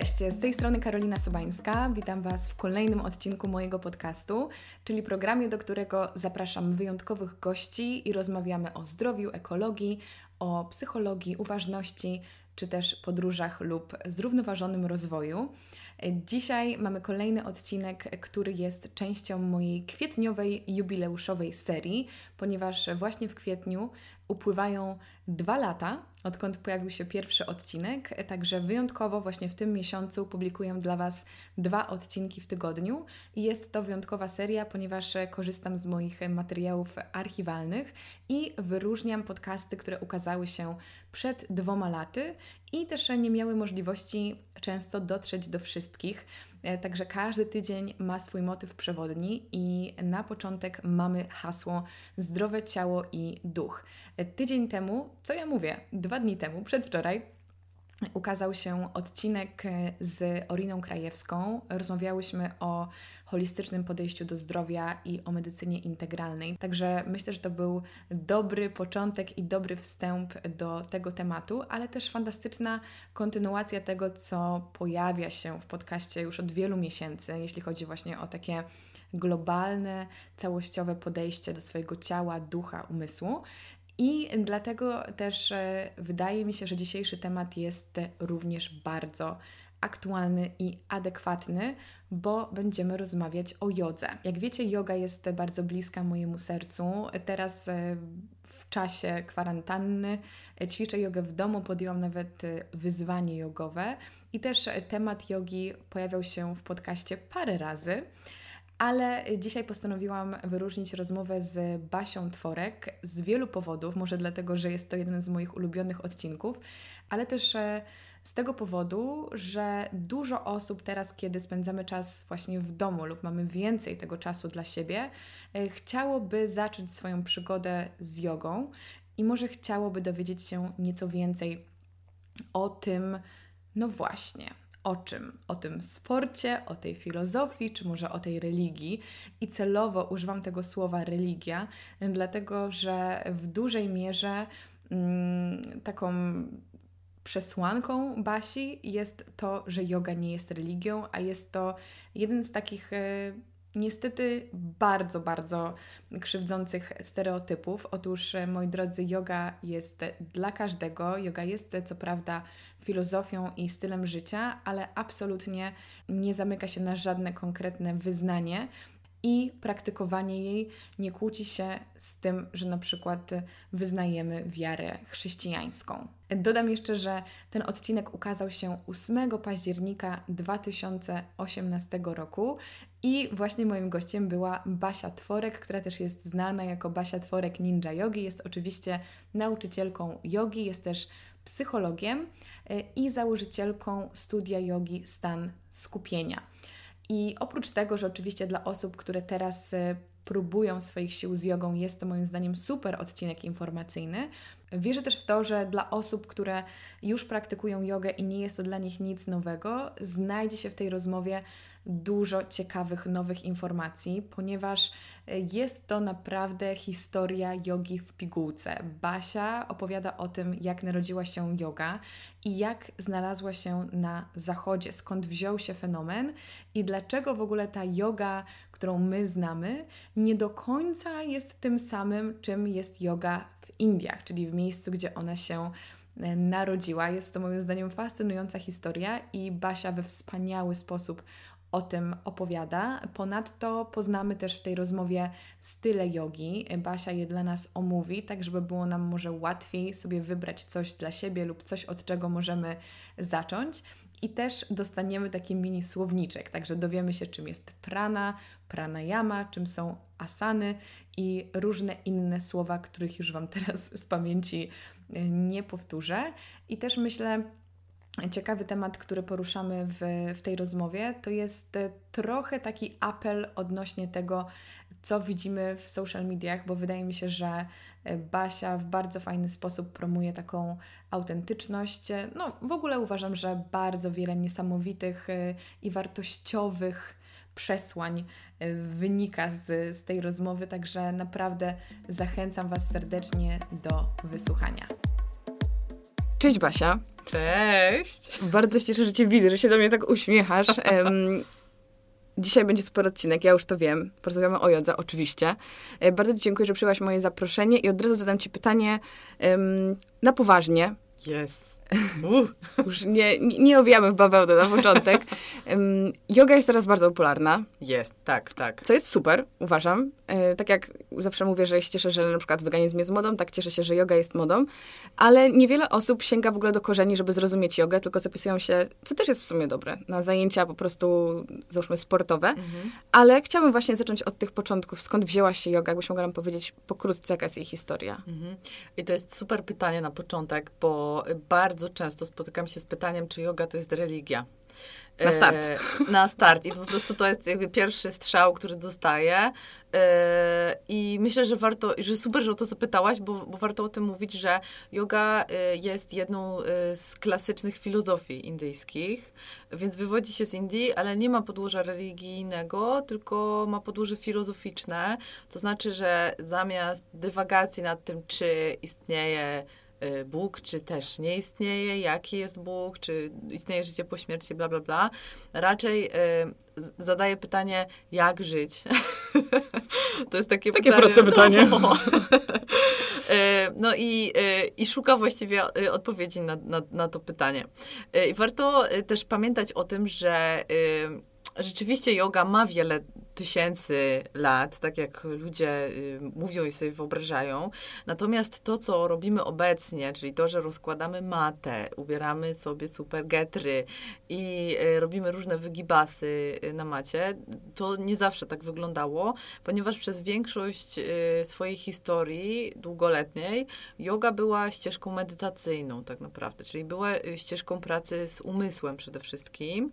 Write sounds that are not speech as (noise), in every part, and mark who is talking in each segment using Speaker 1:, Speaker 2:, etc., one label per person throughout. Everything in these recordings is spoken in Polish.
Speaker 1: Cześć, z tej strony Karolina Sobańska. Witam Was w kolejnym odcinku mojego podcastu, czyli programie, do którego zapraszam wyjątkowych gości i rozmawiamy o zdrowiu, ekologii, o psychologii, uważności czy też podróżach lub zrównoważonym rozwoju. Dzisiaj mamy kolejny odcinek, który jest częścią mojej kwietniowej jubileuszowej serii, ponieważ właśnie w kwietniu upływają dwa lata, odkąd pojawił się pierwszy odcinek, także wyjątkowo właśnie w tym miesiącu publikuję dla Was dwa odcinki w tygodniu. Jest to wyjątkowa seria, ponieważ korzystam z moich materiałów archiwalnych i wyróżniam podcasty, które ukazały się przed dwoma laty i też nie miały możliwości często dotrzeć do wszystkich. E, także każdy tydzień ma swój motyw przewodni i na początek mamy hasło zdrowe ciało i duch. E, tydzień temu, co ja mówię, dwa dni temu, przedwczoraj, ukazał się odcinek e, z Oriną Krajewską. Rozmawiałyśmy o holistycznym podejściu do zdrowia i o medycynie integralnej. Także myślę, że to był dobry początek i dobry wstęp do tego tematu, ale też fantastyczna kontynuacja tego, co pojawia się w podcaście już od wielu miesięcy, jeśli chodzi właśnie o takie globalne, całościowe podejście do swojego ciała, ducha, umysłu. I dlatego też e, wydaje mi się, że dzisiejszy temat jest również bardzo aktualny i adekwatny, bo będziemy rozmawiać o jodze. Jak wiecie, yoga jest bardzo bliska mojemu sercu. Teraz e, w czasie kwarantanny e, ćwiczę jogę w domu, podjęłam nawet wyzwanie jogowe i też temat jogi pojawiał się w podcaście parę razy. Ale dzisiaj postanowiłam wyróżnić rozmowę z Basią Tworek z wielu powodów. Może dlatego, że jest to jeden z moich ulubionych odcinków, ale też e, z tego powodu, że dużo osób teraz, kiedy spędzamy czas właśnie w domu lub mamy więcej tego czasu dla siebie, e, chciałoby zacząć swoją przygodę z jogą i może chciałoby dowiedzieć się nieco więcej o tym, no właśnie, o czym? O tym sporcie, o tej filozofii, czy może o tej religii. I celowo używam tego słowa religia, dlatego że w dużej mierze mm, taką przesłanką Basi jest to, że yoga nie jest religią, a jest to jeden z takich. Y, niestety bardzo, bardzo krzywdzących stereotypów. Otóż, e, moi drodzy, yoga jest dla każdego. Yoga jest co prawda filozofią i stylem życia, ale absolutnie nie zamyka się na żadne konkretne wyznanie i praktykowanie jej nie kłóci się z tym, że na przykład wyznajemy wiarę chrześcijańską. Dodam jeszcze, że ten odcinek ukazał się 8 października 2018 roku i właśnie moim gościem była Basia Tworek, która też jest znana jako Basia Tworek Ninja Yogi. Jest oczywiście nauczycielką jogi, jest też psychologiem y, i założycielką studia jogi Stan Skupienia. I oprócz tego, że oczywiście dla osób, które teraz y, próbują swoich sił z jogą, jest to moim zdaniem super odcinek informacyjny. Wierzę też w to, że dla osób, które już praktykują jogę i nie jest to dla nich nic nowego, znajdzie się w tej rozmowie dużo ciekawych, nowych informacji, ponieważ e, jest to naprawdę historia jogi w pigułce. Basia opowiada o tym, jak narodziła się yoga i jak znalazła się na zachodzie, skąd wziął się fenomen i dlaczego w ogóle ta yoga, którą my znamy, nie do końca jest tym samym, czym jest yoga w Indiach, czyli w miejscu, gdzie ona się e, narodziła. Jest to moim zdaniem fascynująca historia i Basia we wspaniały sposób o tym opowiada. Ponadto poznamy też w tej rozmowie style jogi. Basia je dla nas omówi, tak żeby było nam może łatwiej sobie wybrać coś dla siebie lub coś, od czego możemy zacząć. I też dostaniemy taki mini słowniczek, także dowiemy się, czym jest prana, pranayama, czym są asany i różne inne słowa, których już Wam (laughs) teraz z pamięci nie powtórzę. I też myślę, ciekawy temat, który poruszamy w, w tej rozmowie, to jest e, trochę taki apel odnośnie tego, co widzimy w social mediach, bo wydaje mi się, że e, Basia w bardzo fajny sposób promuje taką autentyczność. No, w ogóle uważam, że bardzo wiele niesamowitych e, i wartościowych przesłań wynika z, z tej rozmowy, także naprawdę zachęcam Was serdecznie do wysłuchania. Cześć Basia.
Speaker 2: Cześć!
Speaker 1: Bardzo się cieszę, że Cię widzę, że się do mnie tak uśmiechasz. (laughs) Um, dzisiaj będzie super odcinek, ja już to wiem. Porozmawiamy o jodze, oczywiście. E, bardzo Ci dziękuję, że przyjęłaś moje zaproszenie i od razu zadam Ci pytanie um, na poważnie.
Speaker 2: Jest. (laughs)
Speaker 1: Uh. Już nie, nie, nie owijamy w bawełnę na początek. Um, yoga jest teraz bardzo popularna.
Speaker 2: Jest, tak, tak.
Speaker 1: Co jest super, uważam. E, tak jak zawsze mówię, że się cieszę, że na przykład weganizm jest modą, tak cieszę się, że yoga jest modą. Ale niewiele osób sięga w ogóle do korzeni, żeby zrozumieć jogę, tylko zapisują się, co też jest w sumie dobre, na zajęcia po prostu, załóżmy, sportowe. Mhm. Ale chciałabym właśnie zacząć od tych początków. Skąd wzięła się yoga? Jakbyś mogła nam powiedzieć pokrótce, jaka jest jej historia? Mhm.
Speaker 2: I to jest super pytanie na początek, bo bardzo często spotykam się z pytaniem, czy yoga to jest religia.
Speaker 1: Na start.
Speaker 2: E, na start. I po prostu to jest jakby pierwszy strzał, który dostaję. E, I myślę, że warto, że super, że o to zapytałaś, bo, bo warto o tym mówić, że yoga e, jest jedną z klasycznych filozofii indyjskich, więc wywodzi się z Indii, ale nie ma podłoża religijnego, tylko ma podłoże filozoficzne. To znaczy, że zamiast dywagacji nad tym, czy istnieje Bóg, czy też nie istnieje, jaki jest Bóg, czy istnieje życie po śmierci, bla, bla, bla. Raczej y, zadaje pytanie, jak żyć. (laughs) to jest takie,
Speaker 1: takie pytanie. proste pytanie.
Speaker 2: No. (laughs) no i, y, i szuka właściwie odpowiedzi na, na, na to pytanie. I warto też pamiętać o tym, że rzeczywiście yoga ma wiele tysięcy lat, tak jak ludzie y, mówią i sobie wyobrażają. Natomiast to, co robimy obecnie, czyli to, że rozkładamy matę, ubieramy sobie super getry i y, robimy różne wygibasy y, na macie, to nie zawsze tak wyglądało, ponieważ przez większość swojej historii długoletniej yoga była ścieżką medytacyjną tak naprawdę, czyli była ścieżką pracy z umysłem przede wszystkim.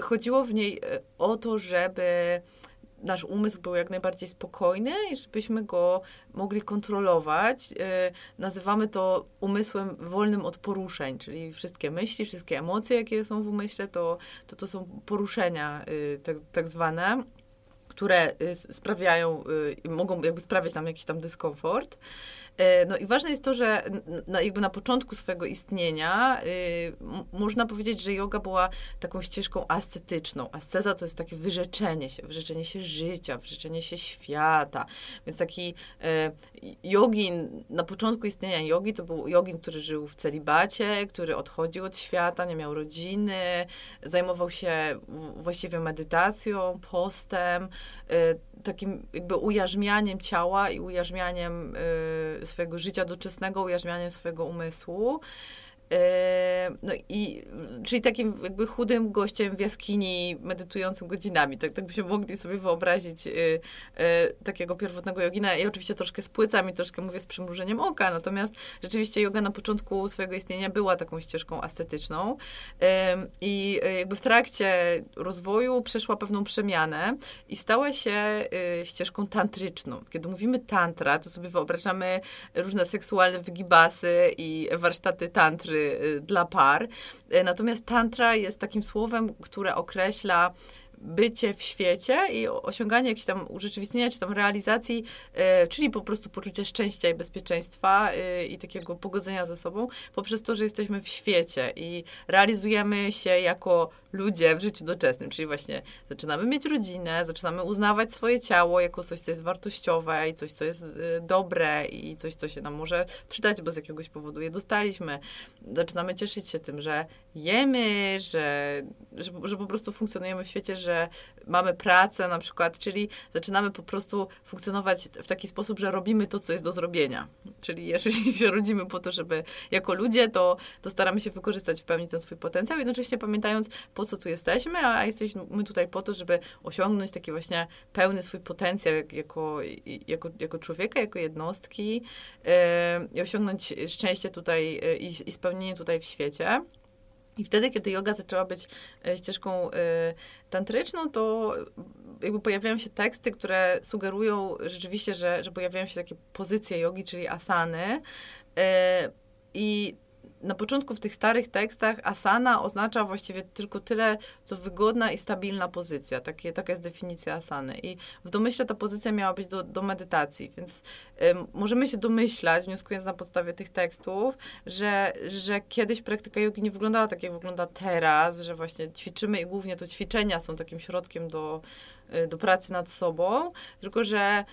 Speaker 2: Chodziło w niej o to, żeby nasz umysł był jak najbardziej spokojny i żebyśmy go mogli kontrolować. Yy, nazywamy to umysłem wolnym od poruszeń, czyli wszystkie myśli, wszystkie emocje, jakie są w umyśle, to to, to są poruszenia yy, tak, tak zwane które y, sprawiają, y, mogą jakby sprawiać nam jakiś tam dyskomfort. E, no i ważne jest to, że na, jakby na początku swojego istnienia y, można powiedzieć, że yoga była taką ścieżką ascetyczną. Asceza to jest takie wyrzeczenie się, wyrzeczenie się życia, wyrzeczenie się świata. Więc taki y, jogin, na początku istnienia jogi to był jogin, który żył w celibacie, który odchodził od świata, nie miał rodziny, zajmował się właściwie medytacją, postem, y, takim jakby ujarzmianiem ciała i ujarzmianiem y, swojego życia doczesnego, ujarzmianiem swojego umysłu. E, no i, czyli takim jakby chudym gościem w jaskini, medytującym godzinami. Tak, tak byśmy mogli sobie wyobrazić y, y, takiego pierwotnego jogina. Ja oczywiście troszkę spłycam i troszkę mówię z przymrużeniem oka, natomiast rzeczywiście yoga na początku swojego istnienia była taką ścieżką ascetyczną. I jakby w trakcie rozwoju przeszła pewną przemianę i stała się ścieżką tantryczną. Kiedy mówimy tantra, to sobie wyobrażamy różne seksualne wygibasy i warsztaty tantry, Y, dla par. Y, natomiast tantra jest takim słowem, które określa bycie w świecie i osiąganie jakiejś tam urzeczywistnienia, czy tam realizacji, y, czyli po prostu poczucia szczęścia i bezpieczeństwa i takiego pogodzenia ze sobą, poprzez to, że jesteśmy w świecie i realizujemy się jako ludzie w życiu doczesnym, czyli właśnie zaczynamy mieć rodzinę, zaczynamy uznawać swoje ciało jako coś, co jest wartościowe i coś, co jest y, dobre i coś, co się nam może przydać, bo z jakiegoś powodu je dostaliśmy. Zaczynamy cieszyć się tym, że jemy, że, że, że po prostu funkcjonujemy w świecie, że mamy pracę na przykład, czyli zaczynamy po prostu funkcjonować w taki sposób, że robimy to, co jest do zrobienia. Czyli jeżeli (laughs) się rodzimy po to, żeby jako ludzie, to, to staramy się wykorzystać w pełni ten swój potencjał, jednocześnie pamiętając, po co tu jesteśmy, a jesteśmy tutaj po to, żeby osiągnąć taki właśnie pełny swój potencjał jako, jako, jako człowieka, jako jednostki yy, i osiągnąć szczęście tutaj yy, i, i spełnienie tutaj w świecie. I wtedy, kiedy yoga zaczęła być e, ścieżką tantryczną, to jakby pojawiają się teksty, które sugerują rzeczywiście, że, że pojawiają się takie pozycje jogi, czyli asany. I na początku w tych starych tekstach asana oznacza właściwie tylko tyle, co wygodna i stabilna pozycja. Takie, taka jest definicja asany. I w domyśle ta pozycja miała być do, do medytacji, więc możemy się domyślać, wnioskując na podstawie tych tekstów, że, że kiedyś praktyka jogi nie wyglądała tak, jak wygląda teraz, że właśnie ćwiczymy i głównie to ćwiczenia są takim środkiem do, y, do pracy nad sobą, tylko że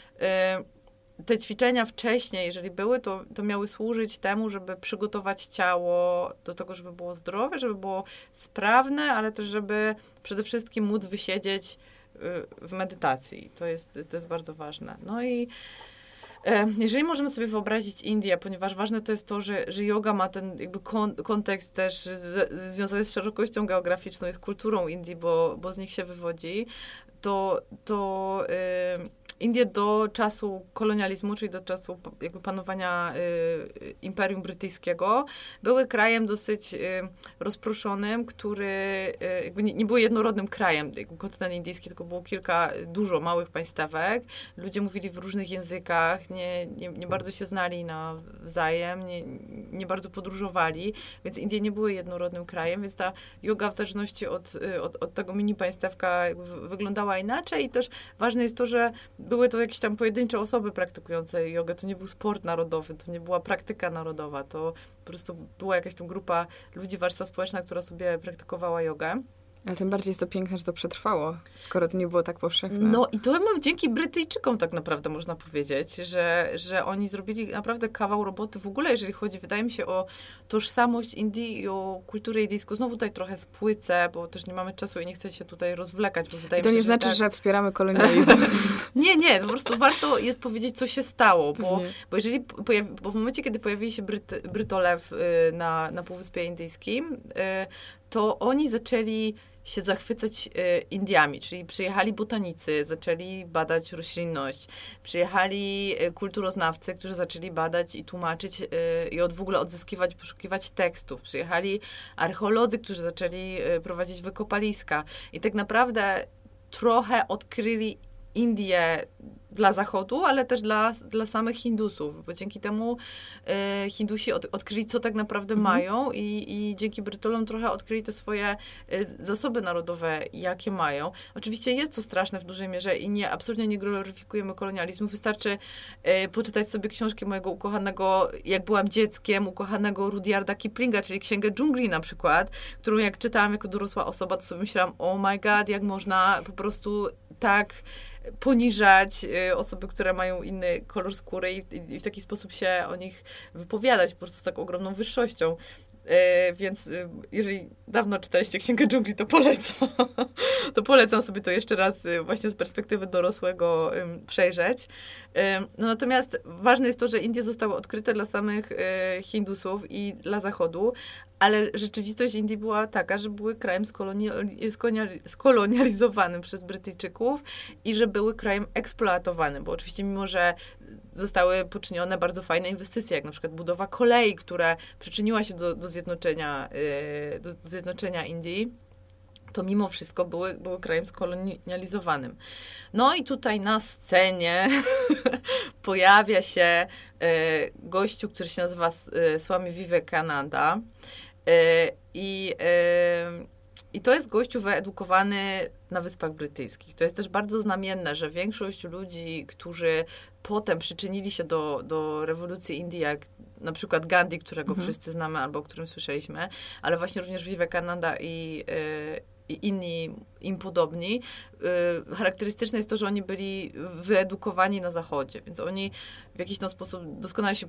Speaker 2: te ćwiczenia wcześniej, jeżeli były, to, to miały służyć temu, żeby przygotować ciało do tego, żeby było zdrowe, żeby było sprawne, ale też, żeby przede wszystkim móc wysiedzieć y, w medytacji. To jest, to jest bardzo ważne. No i E, jeżeli możemy sobie wyobrazić Indię, ponieważ ważne to jest to, że, że yoga ma ten jakby kon, kontekst też z, związany z szerokością geograficzną i z kulturą Indii, bo, bo z nich się wywodzi, to, to yy, Indie do czasu kolonializmu, czyli do czasu jakby panowania y, Imperium Brytyjskiego, były krajem dosyć y, rozproszonym, który y, nie, nie był jednorodnym krajem, jakby kontynent indyjski, tylko było kilka, dużo małych państwek. Ludzie mówili w różnych językach, nie, nie, nie bardzo się znali nawzajem, nie, nie bardzo podróżowali, więc Indie nie były jednorodnym krajem, więc ta yoga w zależności od, y, od, od tego mini państewka wyglądała inaczej i też ważne jest to, że były to jakieś tam pojedyncze osoby praktykujące jogę, to nie był sport narodowy, to nie była praktyka narodowa, to po prostu była jakaś tam grupa ludzi, warstwa społeczna, która sobie praktykowała jogę.
Speaker 1: Ale tym bardziej jest to piękne, że to przetrwało, skoro to nie było tak powszechne.
Speaker 2: No i to mam dzięki Brytyjczykom tak naprawdę można powiedzieć, że, że oni zrobili naprawdę kawał roboty w ogóle, jeżeli chodzi, wydaje mi się, o tożsamość Indii i o kulturę indyjską. Znowu tutaj trochę spłycę, bo też nie mamy czasu i nie chcę się tutaj rozwlekać, bo wydaje
Speaker 1: to
Speaker 2: mi się,
Speaker 1: nie znaczy,
Speaker 2: że,
Speaker 1: tak... że wspieramy kolonializm. (laughs)
Speaker 2: nie, nie, po prostu warto jest powiedzieć, co się stało, bo, bo jeżeli pojawi, bo w momencie, kiedy pojawili się Bryt, Brytolew y, na, na Półwyspie Indyjskim, y, to oni zaczęli się zachwycać e, Indiami, czyli przyjechali botanicy, zaczęli badać roślinność, przyjechali e, kulturoznawcy, którzy zaczęli badać i tłumaczyć e, i od w ogóle odzyskiwać, poszukiwać tekstów, przyjechali archeolodzy, którzy zaczęli prowadzić wykopaliska. I tak naprawdę trochę odkryli Indię dla Zachodu, ale też dla, dla samych Hindusów, bo dzięki temu e, Hindusi od, odkryli, co tak naprawdę mhm. mają i, i dzięki Brytolom trochę odkryli te swoje e, zasoby narodowe, jakie mają. Oczywiście jest to straszne w dużej mierze i nie, absolutnie nie gloryfikujemy kolonializmu. Wystarczy e, poczytać sobie książki mojego ukochanego, jak byłam dzieckiem, ukochanego Rudyarda Kiplinga, czyli Księgę Dżungli na przykład, którą jak czytałam jako dorosła osoba, to sobie myślałam, oh my god, jak można po prostu tak poniżać y, osoby, które mają inny kolor skóry i, i w taki sposób się o nich wypowiadać po prostu z taką ogromną wyższością. E, więc y, jeżeli dawno czytaliście Księgę Dżungli, to polecam. (laughs) to polecam sobie to jeszcze raz y, właśnie z perspektywy dorosłego przejrzeć. No natomiast ważne jest to, że Indie zostały odkryte dla samych y, Hindusów i dla Zachodu, ale rzeczywistość Indii była taka, że były krajem skolonializowanym przez Brytyjczyków i że były krajem eksploatowanym, bo oczywiście mimo, że zostały poczynione bardzo fajne inwestycje, jak na przykład budowa kolei, która przyczyniła się do, do, zjednoczenia, do, do zjednoczenia Indii, to mimo wszystko były, były krajem skolonializowanym. No i tutaj na scenie (laughs) pojawia się y, gościu, który się nazywa y, Swami Vivekananda. Y, I i to jest gościu wyedukowany na Wyspach Brytyjskich. To jest też bardzo znamienne, że większość ludzi, którzy potem przyczynili się do, do rewolucji Indii, jak na przykład Gandhi, którego mhm. wszyscy znamy albo o którym słyszeliśmy, ale właśnie również Vivekananda i, i inni im podobni. Y, charakterystyczne jest to, że oni byli wyedukowani na zachodzie, więc oni w jakiś tam sposób doskonale się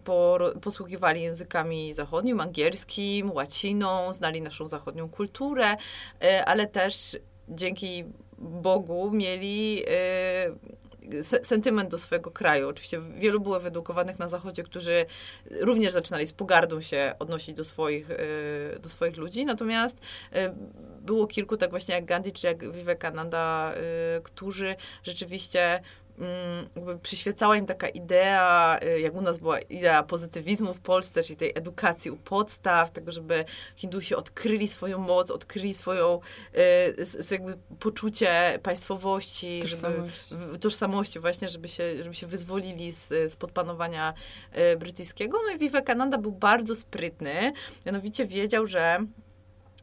Speaker 2: posługiwali językami zachodnim, angielskim, łaciną, znali naszą zachodnią kulturę, y, ale też dzięki Bogu mieli y, sentyment do swojego kraju. Oczywiście wielu było wyedukowanych na Zachodzie, którzy również zaczynali z pogardą się odnosić do swoich, do swoich ludzi, natomiast było kilku, tak właśnie jak Gandhi czy jak Vivekananda, y, którzy rzeczywiście mm, jakby przyświecała im taka idea, y, jak u nas była idea pozytywizmu w Polsce, czyli tej edukacji u podstaw, tego, żeby Hindusi odkryli swoją moc, odkryli swoją y, jakby poczucie państwowości,
Speaker 1: tożsamości.
Speaker 2: Żeby, tożsamości właśnie, żeby się, żeby się wyzwolili z, z podpanowania brytyjskiego. No i Vivekananda był bardzo sprytny, mianowicie wiedział, że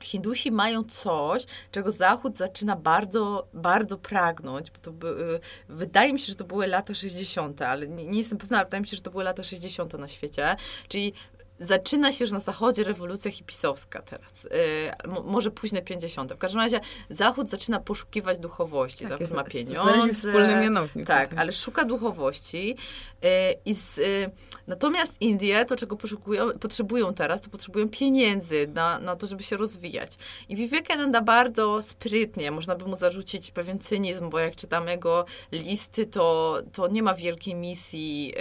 Speaker 2: Hindusi mają coś, czego Zachód zaczyna bardzo, bardzo pragnąć, bo to by, y, wydaje mi się, że to były lata 60., ale nie, nie, jestem pewna, ale wydaje mi się, że to były lata 60. na świecie, czyli zaczyna się już na zachodzie rewolucja hipisowska teraz. Yy, może późne 50. W każdym razie Zachód zaczyna poszukiwać duchowości. Tak, Zachód ma pieniądze.
Speaker 1: wspólny mianownik.
Speaker 2: Tak, ale szuka duchowości. Yy, i z, yy, natomiast Indie, to czego poszukują, potrzebują teraz, to potrzebują pieniędzy na, na to, żeby się rozwijać. I Vivekananda bardzo sprytnie, można by mu zarzucić pewien cynizm, bo jak czytamy jego listy, to, to nie ma wielkiej misji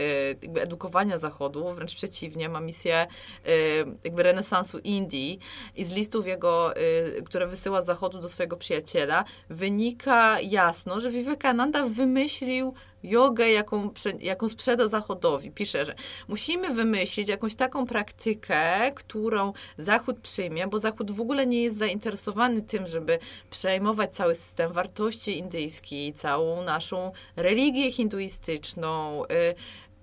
Speaker 2: y, edukowania Zachodu, wręcz przeciwnie, ma misję Y, jakby renesansu Indii i z listów jego, y, które wysyła z zachodu do swojego przyjaciela, wynika jasno, że Vivekananda wymyślił jogę, jaką, jaką sprzeda Zachodowi. Pisze, że musimy wymyślić jakąś taką praktykę, którą Zachód przyjmie, bo Zachód w ogóle nie jest zainteresowany tym, żeby przejmować cały system wartości indyjski, całą naszą religię hinduistyczną, y,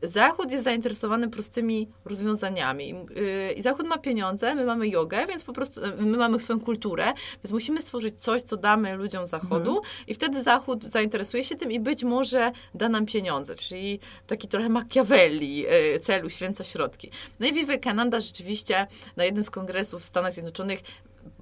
Speaker 2: Zachód jest zainteresowany prostymi rozwiązaniami. Yy, I Zachód ma pieniądze, my mamy jogę, więc po prostu yy, my mamy swoją kulturę, więc musimy stworzyć coś, co damy ludziom Zachodu mhm. i wtedy Zachód zainteresuje się tym i być może da nam pieniądze, czyli taki trochę Machiavelli, yy, cel uświęca środki. No i Vivekananda rzeczywiście na jednym z kongresów w Stanach Zjednoczonych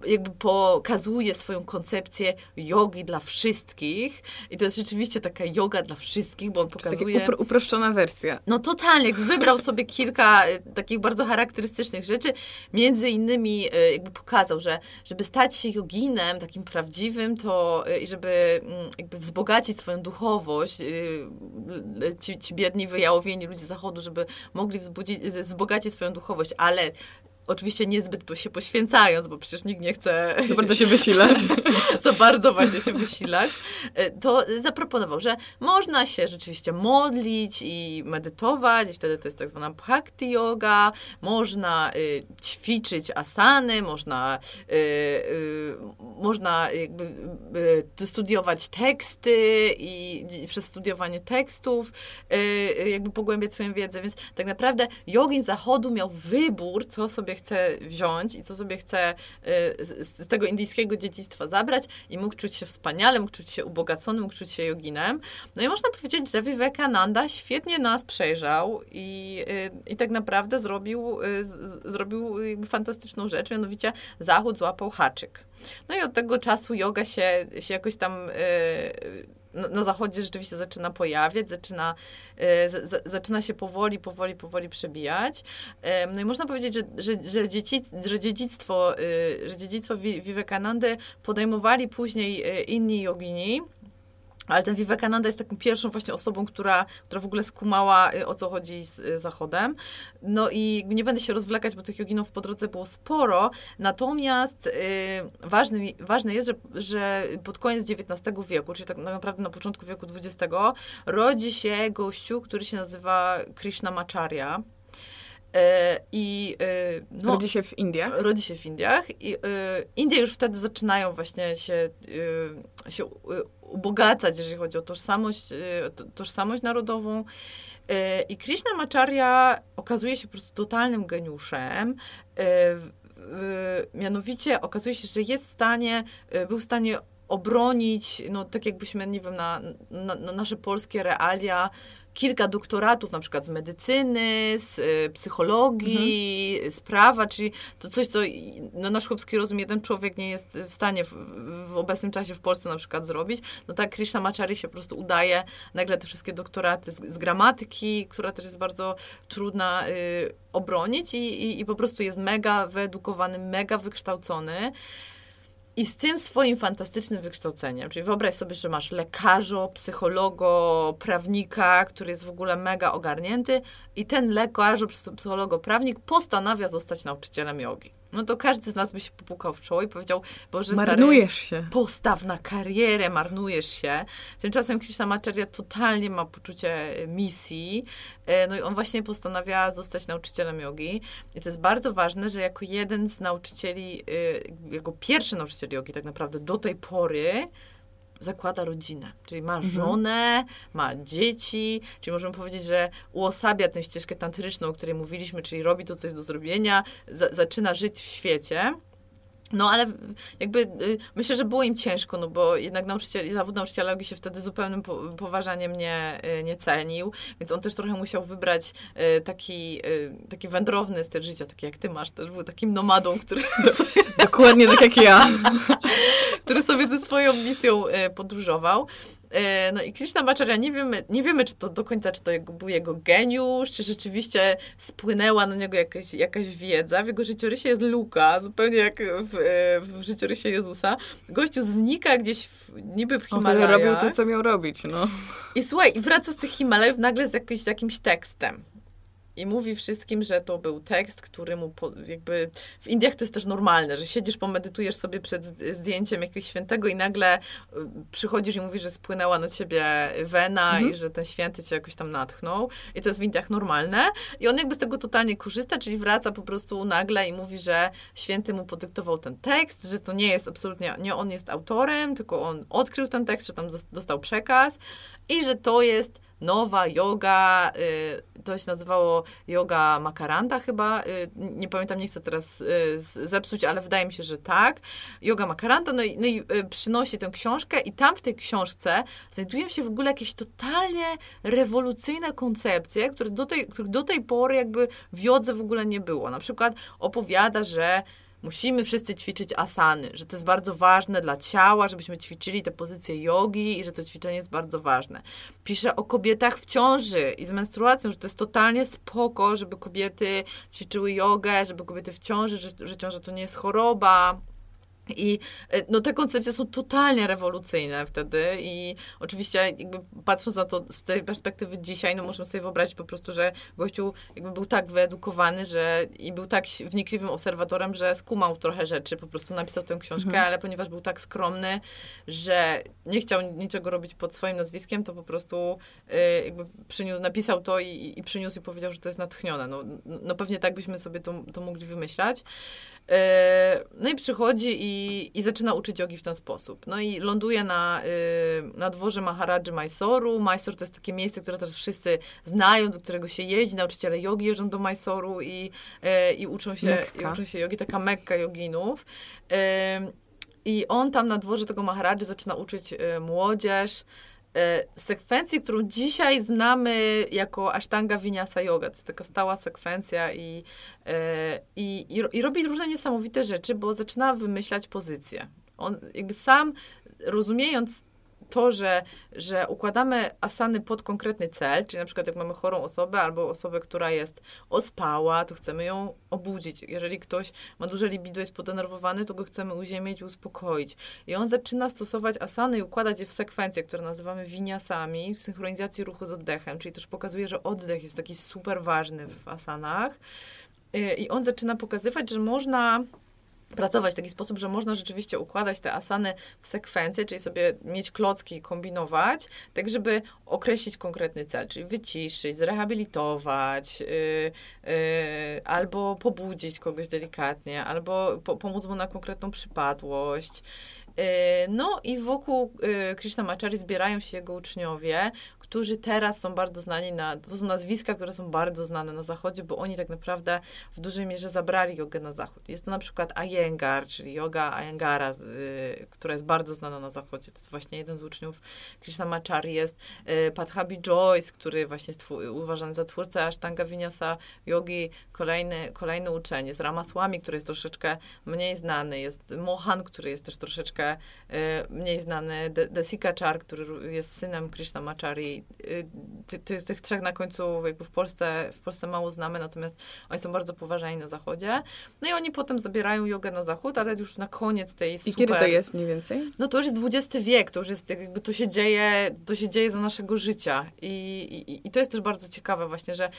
Speaker 2: jakby pokazuje swoją koncepcję jogi dla wszystkich. I to jest rzeczywiście taka yoga dla wszystkich, bo on pokazuje...
Speaker 1: Upro uproszczona wersja.
Speaker 2: No totalnie. Wybrał sobie kilka e, takich bardzo charakterystycznych rzeczy. Między innymi e, jakby pokazał, że żeby stać się joginem takim prawdziwym, to e, i żeby mm, jakby wzbogacić swoją duchowość, ci, ci biedni, wyjałowieni ludzie zachodu, żeby mogli wzbudzić, wzbogacić swoją duchowość, ale Oczywiście niezbyt się poświęcając, bo przecież nikt nie chce...
Speaker 1: Za bardzo się wysilać. (laughs)
Speaker 2: za bardzo właśnie się wysilać. E, to zaproponował, że można się rzeczywiście modlić i medytować, i wtedy to jest tak zwana bhakti yoga, można y, ćwiczyć asany, można, y, y, można jakby studiować teksty i, i przez studiowanie tekstów jakby pogłębiać swoją wiedzę, więc tak naprawdę jogin zachodu miał wybór, co sobie sobie chce wziąć i co sobie chce y, z, tego indyjskiego dziedzictwa zabrać i mógł czuć się wspaniale, mógł czuć się ubogacony, mógł czuć się joginem. No i można powiedzieć, że Vivekananda świetnie nas przejrzał i, y, i tak naprawdę zrobił, y, zrobił fantastyczną rzecz, mianowicie Zachód złapał haczyk. No i od tego czasu yoga się, się jakoś tam na, zachodzie rzeczywiście zaczyna pojawiać, zaczyna, z, zaczyna się powoli, powoli, powoli przebijać. No i można powiedzieć, że, że, że, dzieci, że dziedzictwo, e, że dziedzictwo Vivekanandy podejmowali później inni jogini, ale ten Vivekananda jest taką pierwszą właśnie osobą, która, która w ogóle skumała, y, o co chodzi z y, Zachodem. No i nie będę się rozwlekać, bo tych joginów po drodze było sporo. Natomiast yy, ważny, ważne jest, że, że pod koniec XIX wieku, czyli tak naprawdę na początku wieku XX, rodzi się gościu, który się nazywa Krishnamacharya.
Speaker 1: E, I, y, no, rodzi się w Indiach?
Speaker 2: Rodzi się w Indiach. I, Indie już wtedy zaczynają właśnie się, się ubogacać, jeżeli chodzi o tożsamość, y, tożsamość narodową. Y, I Krishnamacharya okazuje się po prostu totalnym geniuszem. Y, mianowicie okazuje się, że jest w stanie, był w stanie obronić, no tak jakbyśmy, nie wiem, na, na, na nasze polskie realia, kilka doktoratów, na przykład z medycyny, z y, psychologii, mhm. z prawa, czyli to coś, co no, nasz chłopski rozum jeden człowiek nie jest w stanie w, w obecnym czasie w Polsce na przykład zrobić. No tak Krishna Machari się po prostu udaje nagle te wszystkie doktoraty z, z gramatyki, która też jest bardzo trudna y, obronić i, i, i po prostu jest mega wyedukowany, mega wykształcony. I z tym swoim fantastycznym wykształceniem, czyli wyobraź sobie, że masz lekarza, psychologo, prawnika, który jest w ogóle mega ogarnięty i ten lekarz, psychologo, prawnik postanawia zostać nauczycielem jogi. No to każdy z nas by się popukał w czoło i powiedział, Boże
Speaker 1: Marnujesz
Speaker 2: stary,
Speaker 1: się.
Speaker 2: postaw na karierę, marnujesz się. Tymczasem Krishnamacharya totalnie ma poczucie misji, e, no i on właśnie postanawia zostać nauczycielem jogi. I to jest bardzo ważne, że jako jeden z nauczycieli, e, jako pierwszy nauczyciel jogi tak naprawdę do tej pory, zakłada rodzinę, czyli ma
Speaker 1: Mhm.
Speaker 2: żonę, ma dzieci, czyli możemy powiedzieć, że uosabia tę ścieżkę tantryczną, o której mówiliśmy, czyli robi to coś do zrobienia, za, zaczyna żyć w świecie. No ale jakby y, myślę, że było im ciężko, no bo jednak nauczyciel, zawód nauczyciela jogi się wtedy zupełnym po, poważaniem nie, y, nie cenił, więc on też trochę musiał wybrać y, taki, taki wędrowny styl życia, taki jak ty masz, też był takim nomadą, który
Speaker 1: Dokładnie tak jak ja. (laughs)
Speaker 2: który sobie ze swoją misją podróżował. E, no i Krishnamacharya, nie wiemy, nie wiemy, czy to do końca, czy to jego- był jego geniusz, czy rzeczywiście spłynęła na niego jakaś, jakaś wiedza. W jego życiorysie jest luka, zupełnie jak w, w życiorysie Jezusa. Gościu znika gdzieś w, niby w
Speaker 1: On
Speaker 2: Himalajach.
Speaker 1: robił to, co miał robić, no.
Speaker 2: I słuchaj, i wraca z tych Himalajów nagle z jakimś, z jakimś tekstem. I mówi wszystkim, że to był tekst, który mu po, jakby... W Indiach to jest też normalne, że siedzisz, pomedytujesz sobie przed zdjęciem jakiegoś świętego i nagle y, przychodzisz i mówisz, że spłynęła na ciebie wena
Speaker 1: Mhm.
Speaker 2: i że ten święty cię jakoś tam natchnął. I to jest w Indiach normalne. I on jakby z tego totalnie korzysta, czyli wraca po prostu nagle i mówi, że święty mu podyktował ten tekst, że to nie jest absolutnie, nie on jest autorem, tylko on odkrył ten tekst, że tam dostał przekaz i że to jest nowa yoga, y, to się nazywało yoga makaranta chyba, y, nie pamiętam, nie chcę teraz y, zepsuć, ale wydaje mi się, że tak. Yoga makaranta, no i, no i przynosi tę książkę i tam w tej książce znajdują się w ogóle jakieś totalnie rewolucyjne koncepcje, które do tej, których do tej pory jakby w jodze w ogóle nie było. Na przykład opowiada, że musimy wszyscy ćwiczyć asany, że to jest bardzo ważne dla ciała, żebyśmy ćwiczyli te pozycje jogi i że to ćwiczenie jest bardzo ważne. Pisze o kobietach w ciąży i z menstruacją, że to jest totalnie spoko, żeby kobiety ćwiczyły jogę, żeby kobiety w ciąży, że, że ciąża to nie jest choroba. I e, no, te koncepcje są totalnie rewolucyjne wtedy i oczywiście jakby patrząc na to z tej perspektywy dzisiaj, no możemy sobie wyobrazić po prostu, że gościu jakby był tak wyedukowany, że i był tak wnikliwym obserwatorem, że skumał trochę rzeczy, po prostu napisał tę książkę, ale ponieważ był tak skromny, że nie chciał niczego robić pod swoim nazwiskiem, to po prostu y, jakby przyniósł, napisał to i, i przyniósł i powiedział, że to jest natchnione. No, no pewnie tak byśmy sobie to, to mogli wymyślać. E, No i przychodzi i, i zaczyna uczyć jogi w ten sposób. No i ląduje na, y, na dworze Maharadży Mysuru. Mysore to jest takie miejsce, które teraz wszyscy znają, do którego się jeździ. Nauczyciele jogi jeżdżą do Mysoru i, e, i, uczą, się, i uczą się jogi, taka mekka joginów. E, I on tam na dworze tego Maharadży zaczyna uczyć e, młodzież e, sekwencji, którą dzisiaj znamy jako Ashtanga Vinyasa Yoga. To jest taka stała sekwencja i, e, i, i, i robi różne niesamowite rzeczy, bo zaczyna wymyślać pozycje. On jakby sam rozumiejąc to, że, że układamy asany pod konkretny cel, czyli na przykład jak mamy chorą osobę albo osobę, która jest ospała, to chcemy ją obudzić. Jeżeli ktoś ma duże libido, jest podenerwowany, to go chcemy uziemić i uspokoić. I on zaczyna stosować asany i układać je w sekwencje, które nazywamy winiasami, w synchronizacji ruchu z oddechem, czyli też pokazuje, że oddech jest taki super ważny w asanach. Y, I on zaczyna pokazywać, że można pracować w taki sposób, że można rzeczywiście układać te asany w sekwencję, czyli sobie mieć klocki i kombinować, tak żeby określić konkretny cel, czyli wyciszyć, zrehabilitować, yy, yy, albo pobudzić kogoś delikatnie, albo po, pomóc mu na konkretną przypadłość. Yy, No i wokół yy, Krishnamacharya zbierają się jego uczniowie, którzy teraz są bardzo znani na, to są nazwiska, które są bardzo znane na zachodzie, bo oni tak naprawdę w dużej mierze zabrali jogę na zachód. Jest to na przykład Iyengar, czyli yoga Iyengara, y, która jest bardzo znana na zachodzie. To jest właśnie jeden z uczniów Krishnamacharya. Jest y, Pathabi Joyce, który właśnie jest uważany za twórcę Ashtanga Vinyasa jogi. Kolejny, kolejny uczeń jest Ramaswamy, który jest troszeczkę mniej znany. Jest Mohan, który jest też troszeczkę troszeczkę mniej znany, Desika Char, który jest synem Krishna Machari. Ty, ty, tych trzech na końcu jakby w Polsce, w Polsce mało znamy, natomiast oni są bardzo poważani na zachodzie. No i oni potem zabierają jogę na zachód, ale już na koniec tej super...
Speaker 1: I kiedy to jest mniej więcej?
Speaker 2: No to już jest XX wiek, to już jest jakby to się dzieje, to się dzieje za naszego życia. I, i, i to jest też bardzo ciekawe właśnie, że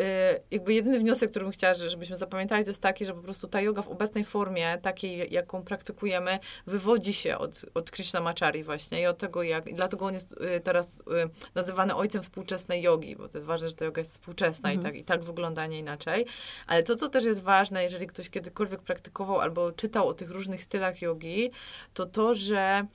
Speaker 2: y, jakby jedyny wniosek, który bym chciała, żebyśmy zapamiętali, to jest taki, że po prostu ta yoga w obecnej formie, takiej, jaką praktykujemy, wywodzi się od, od Krishnamachari właśnie i od tego, jak... Dlatego on jest y, teraz y, nazywany ojcem współczesnej jogi, bo to jest ważne, że ta yoga jest współczesna mhm. i, tak, i tak wygląda, nie inaczej. Ale to, co też jest ważne, jeżeli ktoś kiedykolwiek praktykował albo czytał o tych różnych stylach jogi, to to, że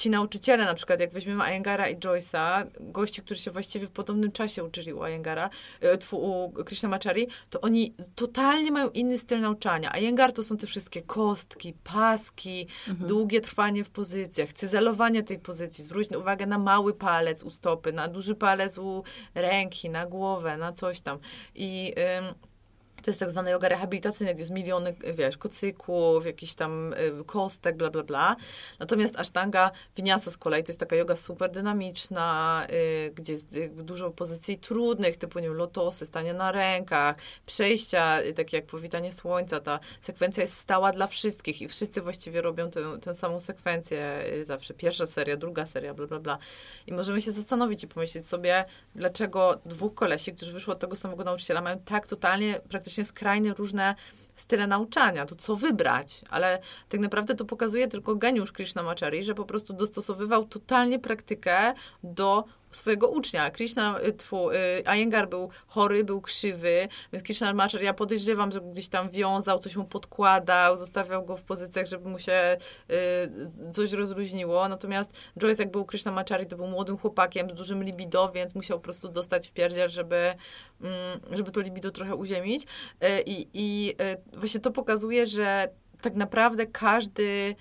Speaker 2: ci nauczyciele, na przykład jak weźmiemy Ayengara i Joyce'a, gości, którzy się właściwie w podobnym czasie uczyli u Ayengara, e, u Krishnamachari, to oni totalnie mają inny styl nauczania. Ayengar to są te wszystkie kostki, paski, mhm. długie trwanie w pozycjach, cyzelowanie tej pozycji, zwróć uwagę na mały palec u stopy, na duży palec u ręki, na głowę, na coś tam. I... Ym, to jest tak zwana yoga rehabilitacyjna, gdzie jest miliony, wiesz, kocyków, jakichś tam y, kostek, bla, bla, bla. Natomiast Ashtanga Vinyasa z kolei to jest taka yoga super dynamiczna, y, gdzie jest y, dużo pozycji trudnych, typu, nie wiem, lotosy, stanie na rękach, przejścia, y, takie jak powitanie słońca. Ta sekwencja jest stała dla wszystkich i wszyscy właściwie robią tę, tę samą sekwencję zawsze. Pierwsza seria, druga seria, bla, bla, bla. I możemy się zastanowić i pomyśleć sobie, dlaczego dwóch kolesi, którzy wyszło od tego samego nauczyciela, mają tak totalnie praktycznie faktycznie skrajnie różne style nauczania, to co wybrać, ale tak naprawdę to pokazuje tylko geniusz Krishnamacharya, że po prostu dostosowywał totalnie praktykę do swojego ucznia. Krishna, y, tfu, y, Iyengar był chory, był krzywy, więc Krishna Maczer, ja podejrzewam, że gdzieś tam wiązał, coś mu podkładał, zostawiał go w pozycjach, żeby mu się y, coś rozluźniło. Natomiast Joyce, jak był Krishna Machari, to był młodym chłopakiem z dużym libido, więc musiał po prostu dostać w pierdziel, żeby, mm, żeby to libido trochę uziemić. I, właśnie to pokazuje, że tak naprawdę każdy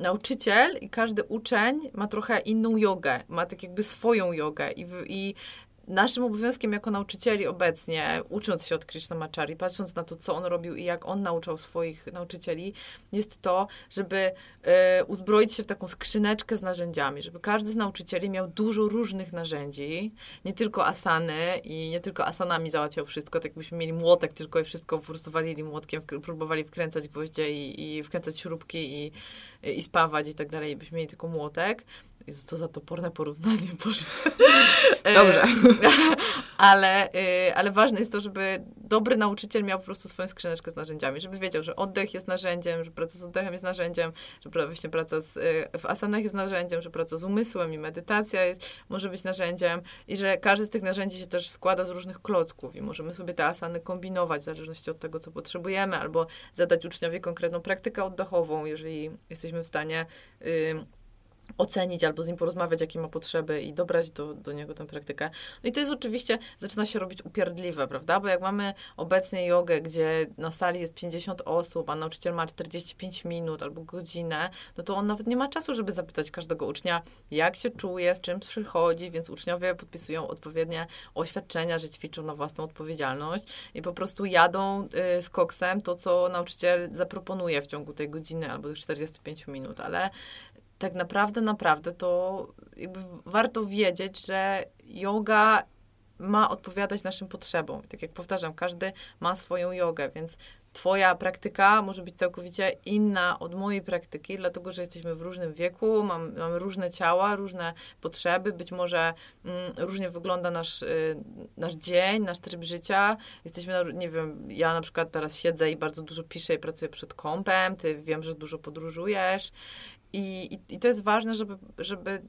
Speaker 2: nauczyciel i każdy uczeń ma trochę inną jogę, ma tak jakby swoją jogę i, i naszym obowiązkiem jako nauczycieli obecnie, ucząc się od Krishnamachari, patrząc na to, co on robił i jak on nauczał swoich nauczycieli, jest to, żeby y, uzbroić się w taką skrzyneczkę z narzędziami, żeby każdy z nauczycieli miał dużo różnych narzędzi, nie tylko asany i nie tylko asanami załatwiał wszystko, tak jakbyśmy mieli młotek tylko i wszystko po prostu walili młotkiem, próbowali wkręcać gwoździe i, i wkręcać śrubki i, i spawać i tak dalej, byśmy mieli tylko młotek. Jezu, co za toporne porównanie. (laughs)
Speaker 1: Dobrze. (laughs)
Speaker 2: ale, y, ale ważne jest to, żeby dobry nauczyciel miał po prostu swoją skrzyneczkę z narzędziami, żeby wiedział, że oddech jest narzędziem, że praca z oddechem jest narzędziem, że właśnie praca z, y, w asanach jest narzędziem, że praca z umysłem i medytacja jest, może być narzędziem i że każdy z tych narzędzi się też składa z różnych klocków i możemy sobie te asany kombinować w zależności od tego, co potrzebujemy, albo zadać uczniowi konkretną praktykę oddechową, jeżeli jesteśmy w stanie... ocenić albo z nim porozmawiać, jakie ma potrzeby i dobrać do, do niego tę praktykę. No i to jest oczywiście, zaczyna się robić upierdliwe, prawda? Bo jak mamy obecnie jogę, gdzie na sali jest 50 osób, a nauczyciel ma 45 minut albo godzinę, no to on nawet nie ma czasu, żeby zapytać każdego ucznia, jak się czuje, z czym przychodzi, więc uczniowie podpisują odpowiednie oświadczenia, że ćwiczą na własną odpowiedzialność i po prostu jadą y, z koksem to, co nauczyciel zaproponuje w ciągu tej godziny albo tych 45 minut, ale tak naprawdę, naprawdę to warto wiedzieć, że yoga ma odpowiadać naszym potrzebom. Tak jak powtarzam, każdy ma swoją jogę, więc Twoja praktyka może być całkowicie inna od mojej praktyki, dlatego że jesteśmy w różnym wieku, mam, mamy różne ciała, różne potrzeby, być może mm, różnie wygląda nasz, y, nasz dzień, nasz tryb życia. Jesteśmy, na, nie wiem, ja na przykład teraz siedzę i bardzo dużo piszę i pracuję przed kąpem, ty wiem, że dużo podróżujesz i, i, I, to jest ważne, żeby, żeby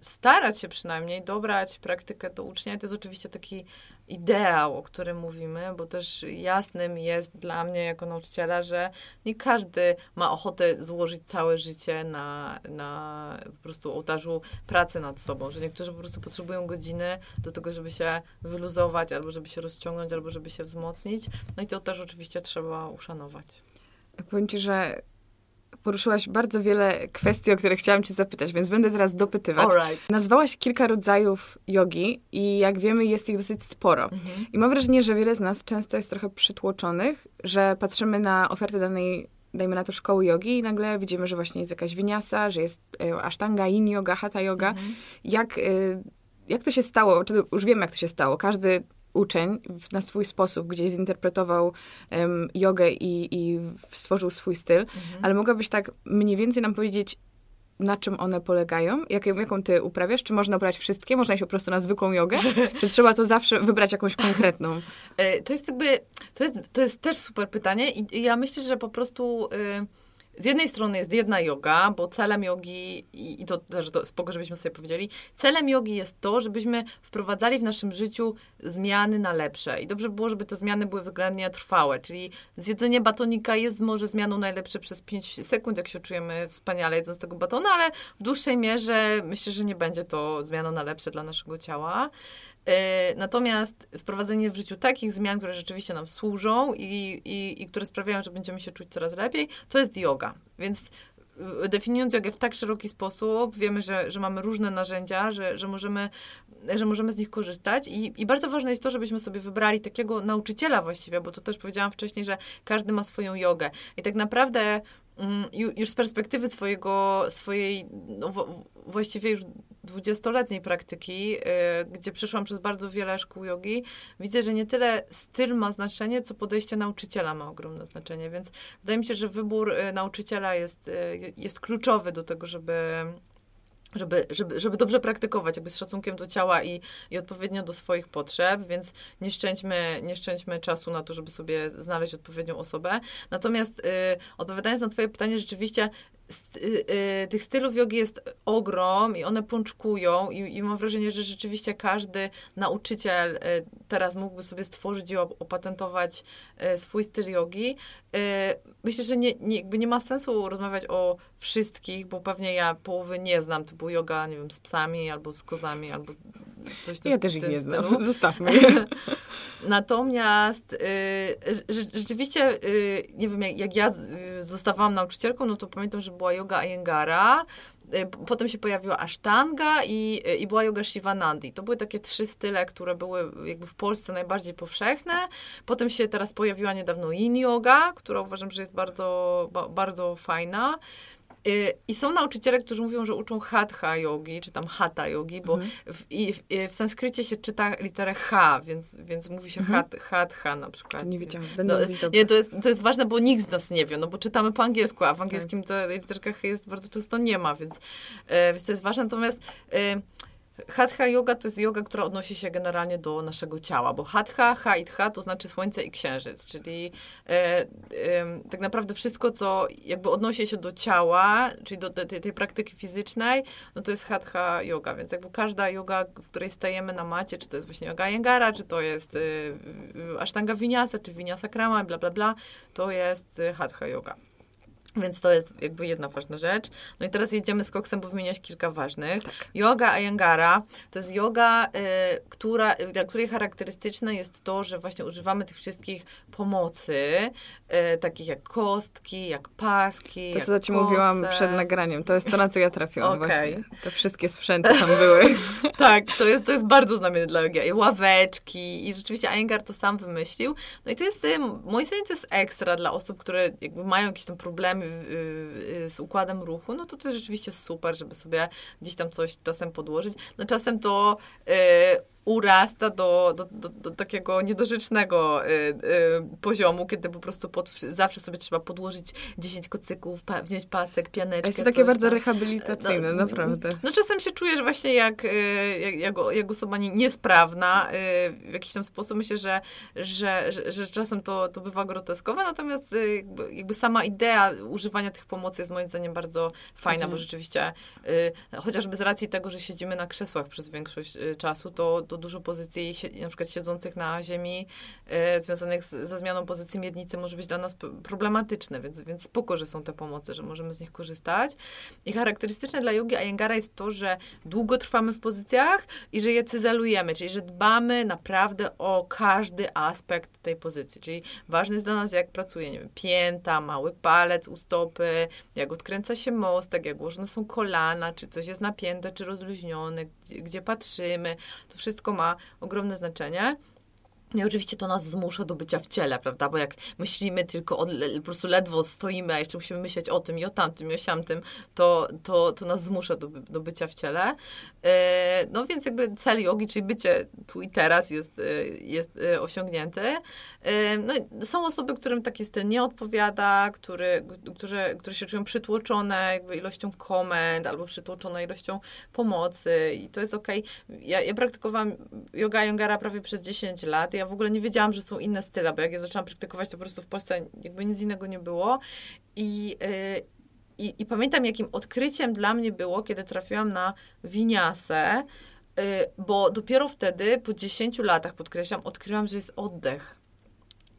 Speaker 2: starać się przynajmniej dobrać praktykę do ucznia. To jest oczywiście taki ideał, o którym mówimy, bo też jasnym jest dla mnie jako nauczyciela, że nie każdy ma ochotę złożyć całe życie na, na po prostu ołtarzu pracy nad sobą, że niektórzy po prostu potrzebują godziny do tego, żeby się wyluzować, albo żeby się rozciągnąć, albo żeby się wzmocnić. No i to też oczywiście trzeba uszanować.
Speaker 1: Powiem ci, że poruszyłaś bardzo wiele kwestii, o które chciałam cię zapytać, więc będę teraz dopytywać.
Speaker 2: Alright.
Speaker 1: Nazwałaś kilka rodzajów jogi i jak wiemy jest ich dosyć sporo. Mhm. I mam wrażenie, że wiele z nas często jest trochę przytłoczonych, że patrzymy na ofertę danej dajmy na to, szkoły jogi i nagle widzimy, że właśnie jest jakaś winiasa, że jest e, ashtanga, yin yoga, hatha yoga. Mhm. Jak, e, jak to się stało? Czy już wiemy, jak to się stało. Każdy uczeń na swój sposób gdzieś zinterpretował um, jogę i, i stworzył swój styl, mhm. ale mogłabyś tak mniej więcej nam powiedzieć, na czym one polegają? Jak, jaką ty uprawiasz? Czy można uprawiać wszystkie? Można iść po prostu na zwykłą jogę? (laughs) Czy trzeba to zawsze wybrać jakąś konkretną?
Speaker 2: E, to jest jakby, to jest, to jest też super pytanie i, i ja myślę, że po prostu... Y z jednej strony jest jedna yoga, bo celem jogi, i, to też to spoko, żebyśmy sobie powiedzieli, celem jogi jest to, żebyśmy wprowadzali w naszym życiu zmiany na lepsze. I dobrze by było, żeby te zmiany były względnie trwałe, czyli zjedzenie batonika jest może zmianą najlepsze przez 5 sekund, jak się czujemy wspaniale jedząc tego batona, ale w dłuższej mierze myślę, że nie będzie to zmianą na lepsze dla naszego ciała. E, natomiast wprowadzenie w życiu takich zmian, które rzeczywiście nam służą i, i, i które sprawiają, że będziemy się czuć coraz lepiej, to jest yoga. Więc e, definiując jogę w tak szeroki sposób, wiemy, że, że mamy różne narzędzia, że, że, możemy, że możemy z nich korzystać I, i bardzo ważne jest to, żebyśmy sobie wybrali takiego nauczyciela właściwie, bo to też powiedziałam wcześniej, że każdy ma swoją jogę. I tak naprawdę już z perspektywy swojego, swojej no, właściwie już dwudziestoletniej praktyki, yy, gdzie przeszłam przez bardzo wiele szkół jogi, widzę, że nie tyle styl ma znaczenie, co podejście nauczyciela ma ogromne znaczenie. Więc wydaje mi się, że wybór y, nauczyciela jest, y, jest kluczowy do tego, żeby żeby, żeby, żeby dobrze praktykować, jakby z szacunkiem do ciała i, i odpowiednio do swoich potrzeb, więc nie szczęćmy, nie szczęćmy czasu na to, żeby sobie znaleźć odpowiednią osobę. Natomiast y, odpowiadając na twoje pytanie, rzeczywiście tych stylów jogi jest ogrom i one pączkują i, i, mam wrażenie, że rzeczywiście każdy nauczyciel y, teraz mógłby sobie stworzyć i opatentować swój styl jogi. Myślę, że nie, nie, nie ma sensu rozmawiać o wszystkich, bo pewnie ja połowy nie znam, typu yoga, nie wiem, z psami albo z kozami, albo
Speaker 1: Ja też ich nie znam, (laughs) zostawmy je. (laughs)
Speaker 2: Natomiast y, rzeczywiście, y, nie wiem, jak, jak ja y, zostawałam nauczycielką, no to pamiętam, że była yoga Ayengara, y, Potem się pojawiła Ashtanga i, i była yoga Shivanandi. To były takie trzy style, które były jakby w Polsce najbardziej powszechne. Potem się teraz pojawiła niedawno Yin Yoga, która uważam, że jest bardzo, bardzo fajna. Y, I są nauczyciele, którzy mówią, że uczą hatha yogi, czy tam hatha yogi, bo mhm. w, w, w sanskrycie się czyta literę H, więc, więc mówi się mhm. hat, hatha na przykład.
Speaker 1: To nie wiedziałam, będę
Speaker 2: no, nie, to, jest, to jest ważne, bo nikt z nas nie wie, no bo czytamy po angielsku, a w angielskim tak. to literka H jest bardzo często nie ma, więc, e, więc to jest ważne. Natomiast e, Hatha yoga to jest yoga, która odnosi się generalnie do naszego ciała, bo hatha, ha to znaczy słońce i księżyc, czyli e, e, tak naprawdę wszystko, co jakby odnosi się do ciała, czyli do tej, tej, praktyki fizycznej, no to jest hatha yoga, więc jakby każda yoga, w której stajemy na macie, czy to jest właśnie yoga Jengara, czy to jest y, ashtanga vinyasa, czy vinyasa krama, bla, bla, bla, to jest hatha yoga. Więc to jest jakby jedna ważna rzecz. No i teraz jedziemy z koksem, bo wymieniłaś kilka ważnych. Tak. Yoga Ayangara to jest yoga, y, która, dla której charakterystyczne jest to, że właśnie używamy tych wszystkich pomocy, y, takich jak kostki, jak paski.
Speaker 1: To, co ci mówiłam przed nagraniem, to jest to, na co ja trafiłam okay. właśnie. Te wszystkie sprzęty tam były. (laughs)
Speaker 2: tak, to jest, to jest bardzo znamienne dla yogi. I ławeczki, i rzeczywiście Ayengar to sam wymyślił. No i to jest, y, moim zdaniem, to jest ekstra dla osób, które jakby mają jakieś tam problemy z układem ruchu, no to to jest rzeczywiście super, żeby sobie gdzieś tam coś czasem podłożyć. No czasem to y, urasta do, do, do, do takiego niedorzecznego y, y, poziomu, kiedy po prostu pod, zawsze sobie trzeba podłożyć 10 kocyków, pa, wziąć pasek, pianeczkę.
Speaker 1: Jest to takie bardzo rehabilitacyjne, no, naprawdę.
Speaker 2: No czasem się czujesz właśnie jak, y, jak, jak, jak osoba niesprawna y, w jakiś tam sposób. Myślę, że, że, że, że czasem to, to bywa groteskowe, natomiast y, jakby, jakby, sama idea używania tych pomocy jest moim zdaniem bardzo fajna, mhm. bo rzeczywiście chociażby z racji tego, że siedzimy na krzesłach przez większość czasu, to, to dużo pozycji, na przykład siedzących na ziemi, e, związanych z, ze zmianą pozycji miednicy może być dla nas problematyczne, więc, więc spoko, że są te pomocy, że możemy z nich korzystać. I charakterystyczne dla jogi Ayengara jest to, że długo trwamy w pozycjach i że je cyzelujemy, czyli że dbamy naprawdę o każdy aspekt tej pozycji, czyli ważne jest dla nas, jak pracuje, nie wiem, pięta, mały palec u stopy, jak odkręca się mostek, jak ułożone są kolana, czy coś jest napięte, czy rozluźnione, gdzie, gdzie patrzymy. To wszystko wszystko ma ogromne znaczenie. I oczywiście to nas zmusza do bycia w ciele, prawda? Bo jak myślimy tylko, po prostu ledwo stoimy, a jeszcze musimy myśleć o tym i o tamtym i o siamtym, to, to, to nas zmusza do, do bycia w ciele. E, no więc jakby cel jogi, czyli bycie tu i teraz jest, e, jest e, osiągnięty. No są osoby, którym taki styl nie odpowiada, który, które, które się czują przytłoczone ilością komend albo przytłoczone ilością pomocy i to jest okej. Okay. Ja, ja praktykowałam yoga yongara prawie przez 10 lat ja w ogóle nie wiedziałam, że są inne style, bo jak ja zaczęłam praktykować, to po prostu w Polsce jakby nic innego nie było. I, yy, i, i pamiętam, jakim odkryciem dla mnie było, kiedy trafiłam na winiasę, yy, bo dopiero wtedy, po 10 latach, podkreślam, odkryłam, że jest oddech.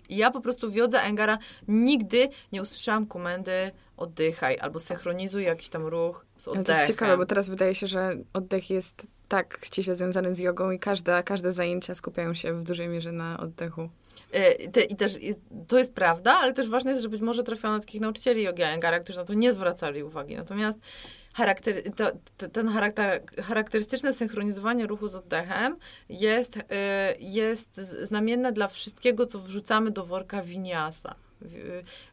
Speaker 2: I ja po prostu w Jodze Engara nigdy nie usłyszałam komendy oddychaj albo synchronizuj jakiś tam ruch z oddechem.
Speaker 1: to jest ciekawe, bo teraz wydaje się, że oddech jest tak ściśle związany z jogą i każda, każde zajęcia skupiają się w dużej mierze na oddechu.
Speaker 2: E, I też to jest prawda, ale też ważne jest, że być może trafiono na takich nauczycieli jogi Engara, którzy na to nie zwracali uwagi. Natomiast charakter, to, to, ten charakter, charakterystyczne synchronizowanie ruchu z oddechem jest, y, jest znamienne dla wszystkiego, co wrzucamy do worka winiasa.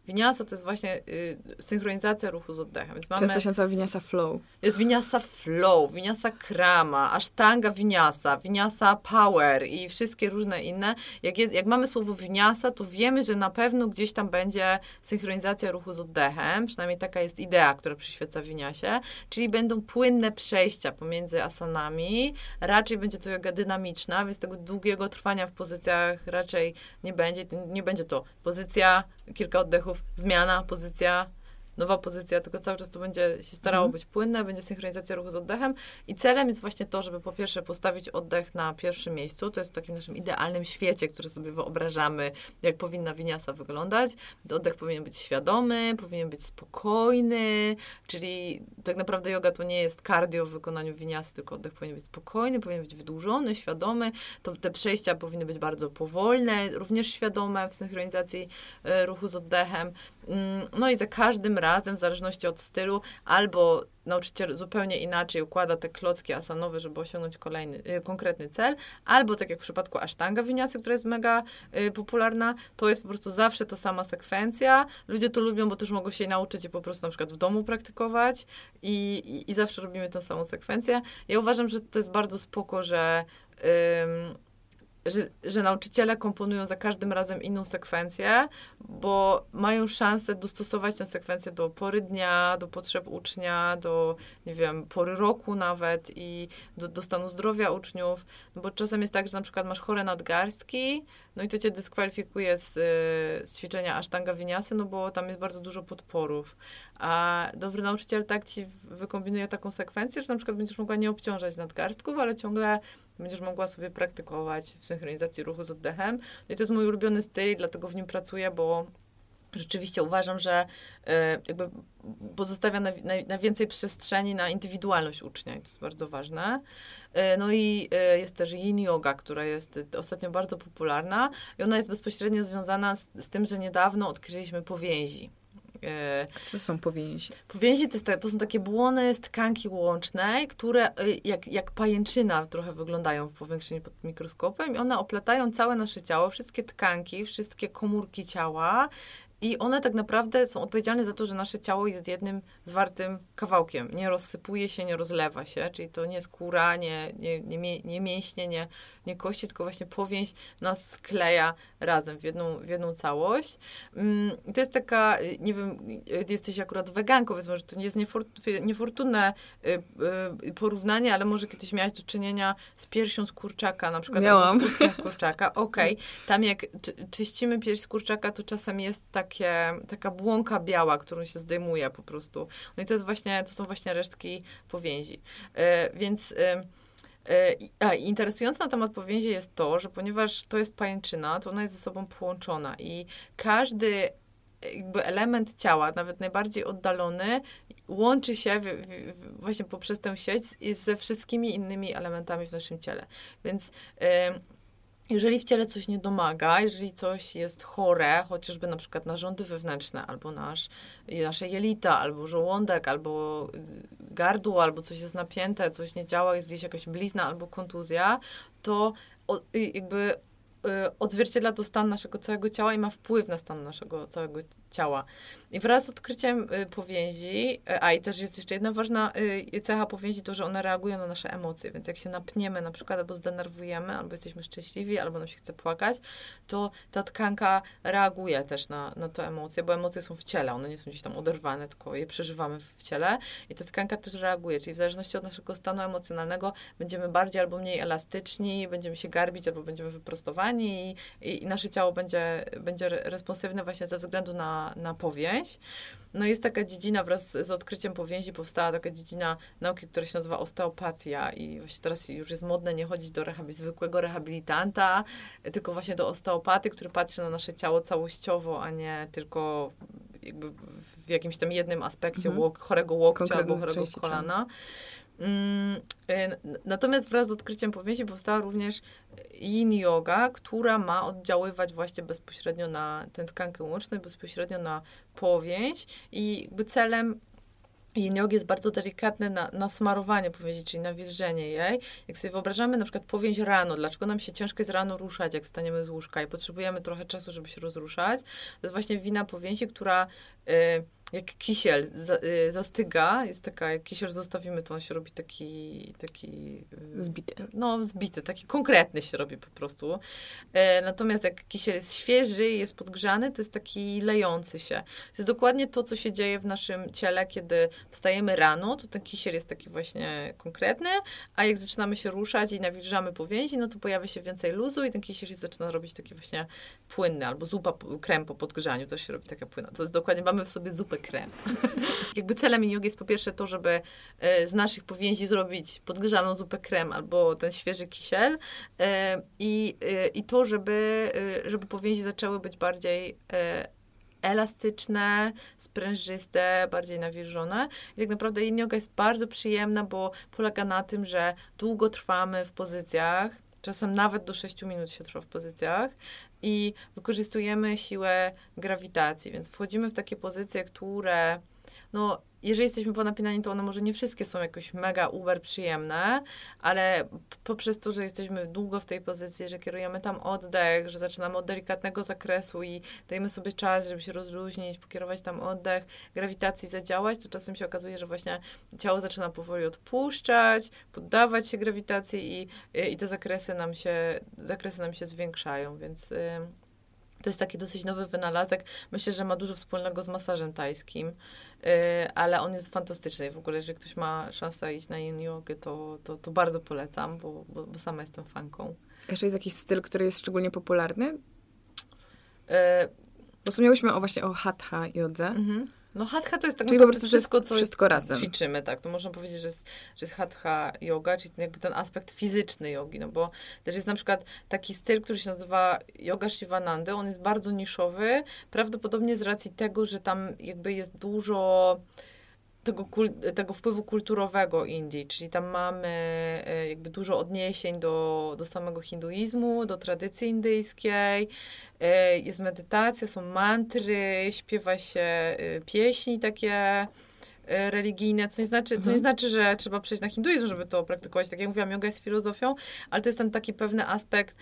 Speaker 2: Winiasa to jest właśnie y, synchronizacja ruchu z oddechem. Więc
Speaker 1: mamy, Często się nazywa winiasa flow.
Speaker 2: Jest winiasa flow, winiasa krama, asztanga winiasa, winiasa power i wszystkie różne inne. Jak, jest, jak mamy słowo winiasa, to wiemy, że na pewno gdzieś tam będzie synchronizacja ruchu z oddechem. Przynajmniej taka jest idea, która przyświeca winiasie. Czyli będą płynne przejścia pomiędzy asanami. Raczej będzie to yoga dynamiczna, więc tego długiego trwania w pozycjach raczej nie będzie. Nie będzie to pozycja, kilka oddechów, zmiana, pozycja, nowa pozycja, tylko cały czas to będzie się starało mhm. być płynne, będzie synchronizacja ruchu z oddechem i celem jest właśnie to, żeby po pierwsze postawić oddech na pierwszym miejscu, to jest w takim naszym idealnym świecie, który sobie wyobrażamy, jak powinna winiasa wyglądać, więc oddech powinien być świadomy, powinien być spokojny, czyli tak naprawdę yoga to nie jest cardio w wykonaniu winiasy, tylko oddech powinien być spokojny, powinien być wydłużony, świadomy, to te przejścia powinny być bardzo powolne, również świadome w synchronizacji e, ruchu z oddechem, no i za każdym razem, w zależności od stylu, albo nauczyciel zupełnie inaczej układa te klocki asanowe, żeby osiągnąć kolejny, y, konkretny cel, albo tak jak w przypadku asztanga winiacy, która jest mega y, popularna, to jest po prostu zawsze ta sama sekwencja. Ludzie to lubią, bo też mogą się nauczyć i po prostu na przykład w domu praktykować i, i, i zawsze robimy tę samą sekwencję. Ja uważam, że to jest bardzo spoko, że że, że nauczyciele komponują za każdym razem inną sekwencję, bo mają szansę dostosować tę sekwencję do pory dnia, do potrzeb ucznia, do, nie wiem, pory roku nawet i do, do stanu zdrowia uczniów, bo czasem jest tak, że na przykład masz chore nadgarstki, no i to cię dyskwalifikuje z, z ćwiczenia asztanga winiasy, no bo tam jest bardzo dużo podporów. A dobry nauczyciel tak ci wykombinuje taką sekwencję, że na przykład będziesz mogła nie obciążać nadgarstków, ale ciągle będziesz mogła sobie praktykować w synchronizacji ruchu z oddechem. No i to jest mój ulubiony styl, dlatego w nim pracuję, bo rzeczywiście uważam, że e, jakby pozostawia na, na, na, więcej przestrzeni na indywidualność ucznia i to jest bardzo ważne. E, no i e, jest też yin yoga, która jest ostatnio bardzo popularna i ona jest bezpośrednio związana z, z tym, że niedawno odkryliśmy powięzi.
Speaker 1: Co są powięzi?
Speaker 2: Powięzi to, to są takie błony z tkanki łącznej, które jak, jak pajęczyna trochę wyglądają w powiększeniu pod mikroskopem i one oplatają całe nasze ciało, wszystkie tkanki, wszystkie komórki ciała i one tak naprawdę są odpowiedzialne za to, że nasze ciało jest jednym zwartym kawałkiem. Nie rozsypuje się, nie rozlewa się, czyli to nie skóra, nie, nie, nie, nie mięśnie, nie, nie kości, tylko właśnie powięź nas skleja razem w jedną, w jedną całość. Mm, I to jest taka, nie wiem, jesteś akurat weganką, więc może to nie jest niefortunne y, y, porównanie, ale może kiedyś miałaś do czynienia z piersią z kurczaka, na przykład.
Speaker 1: Miałam.
Speaker 2: Z kurczaka, (laughs) okej. Okay. Tam jak czy, czyścimy pierś z kurczaka, to czasem jest takie, taka błąka biała, którą się zdejmuje po prostu. No i to jest właśnie, to są właśnie resztki powięzi. Y, więc E, a, interesujące na temat powięzi jest to, że ponieważ to jest pajęczyna, to ona jest ze sobą połączona i każdy jakby element ciała, nawet najbardziej oddalony, łączy się w, w, właśnie poprzez tę sieć ze wszystkimi innymi elementami w naszym ciele. Więc jeżeli w ciele coś nie domaga, jeżeli coś jest chore, chociażby na przykład narządy wewnętrzne, albo nasz, nasze jelita, albo żołądek, albo gardło, albo coś jest napięte, coś nie działa, jest gdzieś jakaś blizna albo kontuzja, to jakby odzwierciedla to stan naszego całego ciała i ma wpływ na stan naszego całego ciała. I wraz z odkryciem y, powięzi, y, a i też jest jeszcze jedna ważna y, cecha powięzi, to, że one reagują na nasze emocje, więc jak się napniemy na przykład, albo zdenerwujemy, albo jesteśmy szczęśliwi, albo nam się chce płakać, to ta tkanka reaguje też na, na te emocje, bo emocje są w ciele, one nie są gdzieś tam oderwane, tylko je przeżywamy w ciele i ta tkanka też reaguje, czyli w zależności od naszego stanu emocjonalnego będziemy bardziej albo mniej elastyczni, będziemy się garbić, albo będziemy wyprostowani i, i, i nasze ciało będzie, będzie responsywne właśnie ze względu na, na powięź. No jest taka dziedzina, wraz z odkryciem powięzi powstała taka dziedzina nauki, która się nazywa osteopatia i właśnie teraz już jest modne nie chodzić do rehabi, zwykłego rehabilitanta, tylko właśnie do osteopaty, który patrzy na nasze ciało całościowo, a nie tylko jakby w jakimś tam jednym aspekcie mhm. łok, chorego łokcia albo chorego kolana. Ciała. Mm, y, natomiast wraz z odkryciem powięzi powstała również yin yoga, która ma oddziaływać właśnie bezpośrednio na tę tkankę łączną bezpośrednio na powięź i jakby celem Yin yogi jest bardzo delikatne na, na smarowanie powięzi, czyli na wilżenie jej. Jak sobie wyobrażamy na przykład powięź rano, dlaczego nam się ciężko jest rano ruszać, jak wstaniemy z łóżka i potrzebujemy trochę czasu, żeby się rozruszać, to jest właśnie wina powięzi, która... Y, jak kisiel y, zastyga, jest taka, jak kisiel zostawimy, to on się robi taki, taki...
Speaker 1: Y, zbity.
Speaker 2: No, zbity, taki konkretny się robi po prostu. E, natomiast jak kisiel jest świeży i jest podgrzany, to jest taki lejący się. To jest dokładnie to, co się dzieje w naszym ciele, kiedy wstajemy rano, to ten kisiel jest taki właśnie konkretny, a jak zaczynamy się ruszać i nawilżamy powięzi, no to pojawia się więcej luzu i ten kisiel się zaczyna robić taki właśnie płynny, albo zupa, krem po podgrzaniu też się robi taka płynna. To jest dokładnie, mamy w sobie zupę krem. (laughs) Jakby celem jogi jest po pierwsze to, żeby e, z naszych powięzi zrobić podgrzaną zupę krem albo ten świeży kisiel e, i, e, i to, żeby, żeby powięzi zaczęły być bardziej elastyczne, sprężyste, bardziej nawilżone. I tak naprawdę yin yoga jest bardzo przyjemna, bo polega na tym, że długo trwamy w pozycjach, czasem nawet do 6 minut się trwa w pozycjach i wykorzystujemy siłę grawitacji, więc wchodzimy w takie pozycje, które no, jeżeli jesteśmy ponapinani, to one może nie wszystkie są jakoś mega uber przyjemne, ale poprzez to, że jesteśmy długo w tej pozycji, że kierujemy tam oddech, że zaczynamy od delikatnego zakresu i dajemy sobie czas, żeby się rozluźnić, pokierować tam oddech, grawitacji zadziałać, to czasem się okazuje, że właśnie ciało zaczyna powoli odpuszczać, poddawać się grawitacji i, i te zakresy nam się, zakresy nam się zwiększają, więc... Yy to jest taki dosyć nowy wynalazek. Myślę, że ma dużo wspólnego z masażem tajskim, yy, ale on jest fantastyczny. W ogóle, jeżeli ktoś ma szansę iść na yin yogę, to, to, to bardzo polecam, bo, bo, bo sama jestem fanką.
Speaker 1: Jeszcze jest jakiś styl, który jest szczególnie popularny? Yy, bo wspomniałyśmy o właśnie o hatha jodze. Mhm.
Speaker 2: No hatha to jest tak
Speaker 1: czyli po prostu wszystko, co
Speaker 2: wszystko
Speaker 1: razem.
Speaker 2: ćwiczymy, tak. To można powiedzieć, że jest, że jest hatha yoga, czyli ten, jakby ten aspekt fizyczny jogi, no bo też jest na przykład taki styl, który się nazywa yoga Shivananda, on jest bardzo niszowy, prawdopodobnie z racji tego, że tam jakby jest dużo tego, tego wpływu kulturowego Indii, czyli tam mamy e, jakby dużo odniesień do, do samego hinduizmu, do tradycji indyjskiej, e, jest medytacja, są mantry, śpiewa się e, pieśni takie religijne, co nie znaczy, co nie mhm. znaczy, że trzeba przejść na hinduizm, żeby to praktykować. Tak jak mówiłam, yoga jest filozofią, ale to jest ten taki pewny aspekt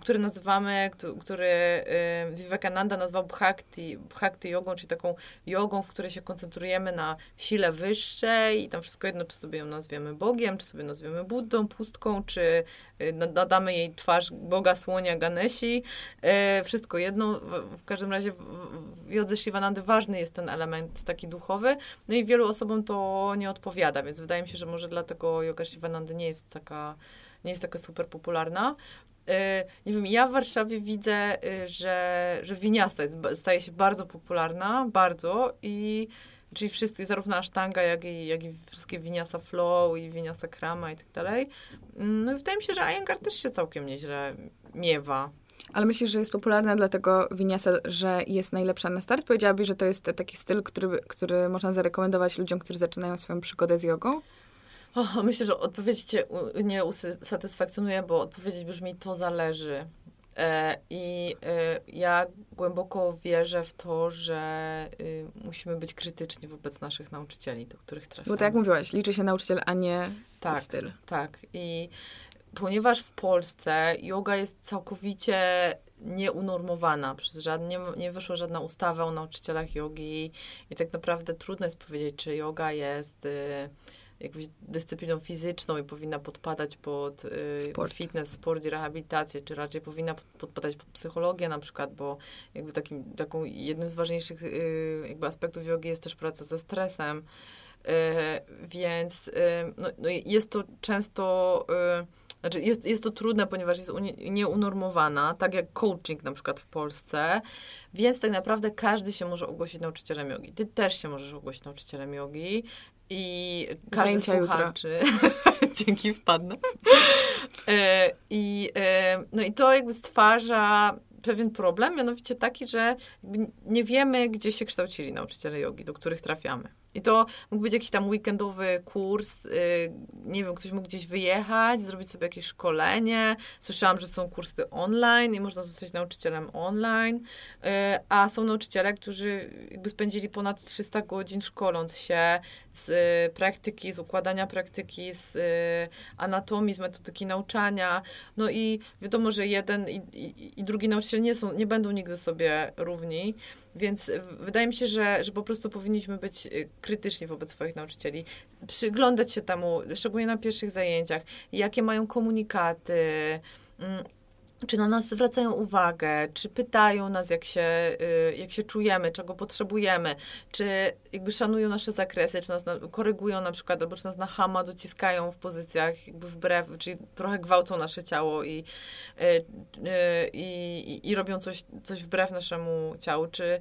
Speaker 2: który nazywamy, który y, Vivekananda nazwał bhakti, bhakti jogą, czyli taką jogą, w której się koncentrujemy na sile wyższej i tam wszystko jedno, czy sobie ją nazwiemy Bogiem, czy sobie nazwiemy Buddą, pustką, czy y, nadamy jej twarz Boga Słonia Ganesi. Y, wszystko jedno. W, każdym razie w, w jodze Shivanandy ważny jest ten element taki duchowy. No i wielu osobom to nie odpowiada, więc wydaje mi się, że może dlatego yoga Shivanandy nie jest taka nie jest taka super popularna. Y, nie wiem, ja w Warszawie widzę, y, że, że winiasta jest, staje się bardzo popularna, bardzo i czyli wszyscy, zarówno asztanga, jak i, jak i wszystkie winiasa flow i winiasa krama i tak dalej. No i wydaje mi się, że Iyengar też się całkiem nieźle miewa.
Speaker 1: Ale myślisz, że jest popularna dlatego winiasa, że jest najlepsza na start? Powiedziałabyś, że to jest taki styl, który, który można zarekomendować ludziom, którzy zaczynają swoją przygodę z jogą?
Speaker 2: Myślę, że odpowiedź cię nie usatysfakcjonuje, bo odpowiedź brzmi to zależy. E, I e, ja głęboko wierzę w to, że y, musimy być krytyczni wobec naszych nauczycieli, do których trafiamy.
Speaker 1: Bo tak jak mówiłaś, liczy się nauczyciel, a nie
Speaker 2: tak,
Speaker 1: styl.
Speaker 2: Tak. I ponieważ w Polsce yoga jest całkowicie nieunormowana, przez żadne, nie, nie wyszła żadna ustawa o nauczycielach jogi i tak naprawdę trudno jest powiedzieć, czy yoga jest y, jakąś dyscypliną fizyczną i powinna podpadać pod y,
Speaker 1: Sport.
Speaker 2: fitness, sport i rehabilitację, czy raczej powinna pod- podpadać pod psychologię na przykład, bo jakby takim, taką jednym z ważniejszych y, jakby aspektów jogi jest też praca ze stresem. Y, więc y, no, no jest to często, y, znaczy jest, jest to trudne, ponieważ jest nieunormowana, tak jak coaching na przykład w Polsce, więc tak naprawdę każdy się może ogłosić nauczycielem jogi. Ty też się możesz ogłosić nauczycielem jogi i każdy
Speaker 1: Zajęcia
Speaker 2: słuchaczy, (laughs) dzięki wpadnę. E, I, e, no i to jakby stwarza pewien problem, mianowicie taki, że nie wiemy, gdzie się kształcili nauczyciele jogi, do których trafiamy. I to mógł być jakiś tam weekendowy kurs, y, nie wiem, ktoś mógł gdzieś wyjechać, zrobić sobie jakieś szkolenie. Słyszałam, że są kursy online i można zostać nauczycielem online, y, a są nauczyciele, którzy jakby spędzili ponad 300 godzin szkoląc się z y, praktyki, z układania praktyki, z anatomii, z metodyki nauczania. No i wiadomo, że jeden i, i, i drugi nauczyciel nie, są, nie będą nigdy sobie równi, więc w- wydaje mi się, że, że po prostu powinniśmy być y, krytyczni wobec swoich nauczycieli, przyglądać się temu, szczególnie na pierwszych zajęciach, jakie mają komunikaty, mm, czy na nas zwracają uwagę, czy pytają nas, jak się, y, jak się czujemy, czego potrzebujemy, czy jakby szanują nasze zakresy, czy nas na, korygują na przykład, albo czy nas na hama dociskają w pozycjach jakby wbrew, czyli trochę gwałcą nasze ciało i, y, y, i, i robią coś, coś wbrew naszemu ciału, czy,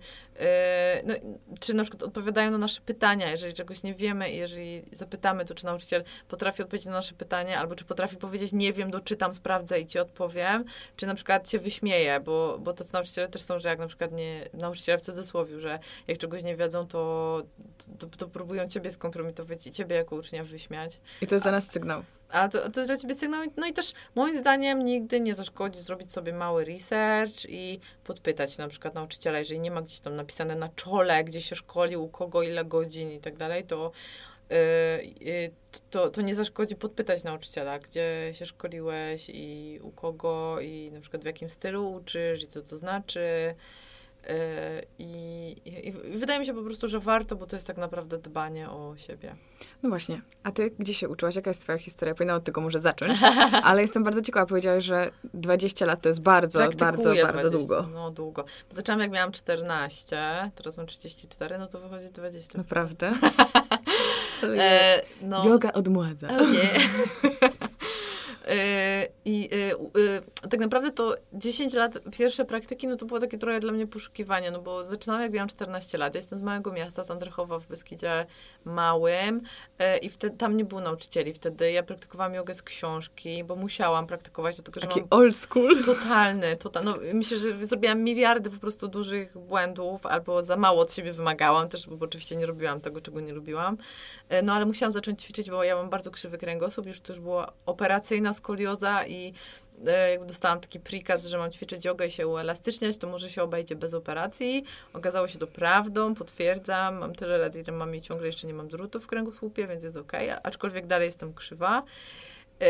Speaker 2: no, czy na przykład odpowiadają na nasze pytania, jeżeli czegoś nie wiemy i jeżeli zapytamy, to czy nauczyciel potrafi odpowiedzieć na nasze pytanie, albo czy potrafi powiedzieć, nie wiem, doczytam, sprawdzę i ci odpowiem, czy na przykład cię wyśmieje, bo, bo tacy nauczyciele też są, że jak na przykład nie, nauczyciele w cudzysłowie, że jak czegoś nie wiedzą, to, to, to próbują ciebie skompromitować i ciebie jako ucznia wyśmiać.
Speaker 1: I to jest dla nas sygnał.
Speaker 2: A to, to jest dla ciebie sygnał. No i też moim zdaniem nigdy nie zaszkodzi zrobić sobie mały research i podpytać na przykład nauczyciela, jeżeli nie ma gdzieś tam napisane na czole, gdzie się szkolił, u kogo, ile godzin i tak dalej, to yy, yy, to, to nie zaszkodzi podpytać nauczyciela, gdzie się szkoliłeś i u kogo i na przykład w jakim stylu uczysz i co to znaczy. Yy, I, i, wydaje mi się po prostu, że warto, bo to jest tak naprawdę dbanie o siebie.
Speaker 1: No właśnie. A ty gdzie się uczyłaś? Jaka jest twoja historia? Powinna od tego może zacząć. (laughs) Ale jestem bardzo ciekawa. Powiedziałaś, że 20 lat to jest bardzo, bardzo,
Speaker 2: Praktykuję
Speaker 1: bardzo
Speaker 2: 20,
Speaker 1: długo.
Speaker 2: No długo. Zaczęłam jak miałam 14, teraz mam 34, no to wychodzi 20.
Speaker 1: Naprawdę? (laughs)
Speaker 2: E, no.
Speaker 1: Yoga odmładza.
Speaker 2: O nie. (laughs) E, I u- e, tak naprawdę to 10 lat pierwsze praktyki, no to było takie trochę dla mnie poszukiwanie, no bo zaczynałam jak miałam 14 lat. Ja jestem z małego miasta, z Andrychowa w Beskidzie Małym i wtedy tam nie było nauczycieli. Wtedy ja praktykowałam jogę z książki, bo musiałam praktykować, dlatego że
Speaker 1: Taki
Speaker 2: mam
Speaker 1: old school.
Speaker 2: Totalny, total, no, myślę, że zrobiłam miliardy po prostu dużych błędów, albo za mało od siebie wymagałam też, bo oczywiście nie robiłam tego, czego nie lubiłam. No ale musiałam zacząć ćwiczyć, bo ja mam bardzo krzywy kręgosłup, już też była operacyjna skolioza i e, dostałam taki prikaz, że mam ćwiczyć jogę i się uelastyczniać, to może się obejdzie bez operacji. Okazało się to prawdą, potwierdzam. Mam tyle lat, ile mam i ciągle jeszcze nie mam drutów w kręgosłupie, więc jest okej, aczkolwiek dalej jestem krzywa. Yy,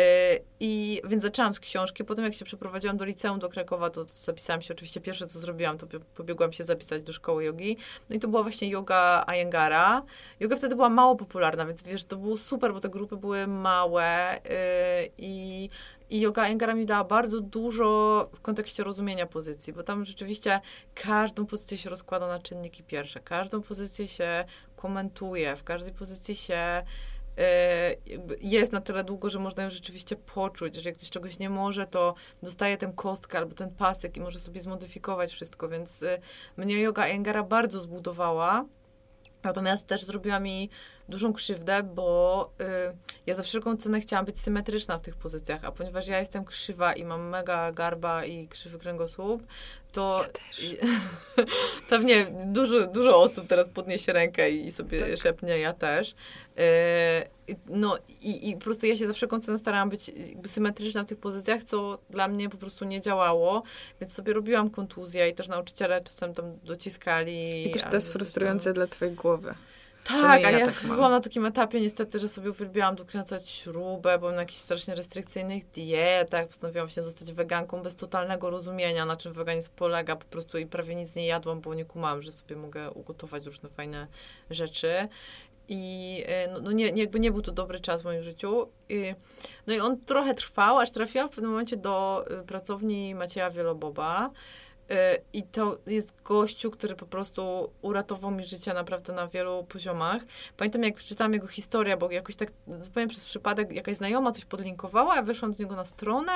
Speaker 2: I więc zaczęłam z książki. Potem, jak się przeprowadziłam do liceum do Krakowa, to zapisałam się oczywiście. Pierwsze, co zrobiłam, to pobiegłam się zapisać do szkoły jogi. No i to była właśnie yoga Ayengara. Yoga wtedy była mało popularna, więc wiesz, to było super, bo te grupy były małe yy, i. I yoga Ayengara mi dała bardzo dużo w kontekście rozumienia pozycji, bo tam rzeczywiście każdą pozycję się rozkłada na czynniki pierwsze, każdą pozycję się komentuje, w każdej pozycji się e, jest na tyle długo, że można ją rzeczywiście poczuć, że jak ktoś czegoś nie może, to dostaje tę kostkę albo ten pasek i może sobie zmodyfikować wszystko, więc e, mnie yoga Engara bardzo zbudowała. Natomiast też zrobiła mi dużą krzywdę, bo y, ja za wszelką cenę chciałam być symetryczna w tych pozycjach, a ponieważ ja jestem krzywa i mam mega garba i krzywy kręgosłup, to
Speaker 1: Ja (laughs)
Speaker 2: pewnie dużo, dużo osób teraz podniesie rękę i sobie
Speaker 1: Tak.
Speaker 2: szepnie, ja też. Y, no i, i po prostu ja się za wszelką cenę starałam być jakby symetryczna w tych pozycjach, co dla mnie po prostu nie działało, więc sobie robiłam kontuzję i też nauczyciele czasem tam dociskali.
Speaker 1: I też to jest frustrujące
Speaker 2: tam.
Speaker 1: dla twojej głowy.
Speaker 2: Tak,
Speaker 1: ja
Speaker 2: a ja
Speaker 1: tak mam.
Speaker 2: byłam na takim etapie niestety, że sobie uwielbiałam dokręcać śrubę, byłam na jakichś strasznie restrykcyjnych dietach, postanowiłam się zostać weganką bez totalnego rozumienia, na czym weganizm polega, po prostu i prawie nic nie jadłam, bo nie kumałam, że sobie mogę ugotować różne fajne rzeczy. I e, no, no nie, jakby nie był to dobry czas w moim życiu. I, no i on trochę trwał, aż trafiłam w pewnym momencie do y, pracowni Macieja Wieloboba. Y, I to jest gościu, który po prostu uratował mi życie naprawdę na wielu poziomach. Pamiętam, jak przeczytałam jego historię, bo jakoś tak zupełnie przez przypadek jakaś znajoma coś podlinkowała, ja weszłam do niego na stronę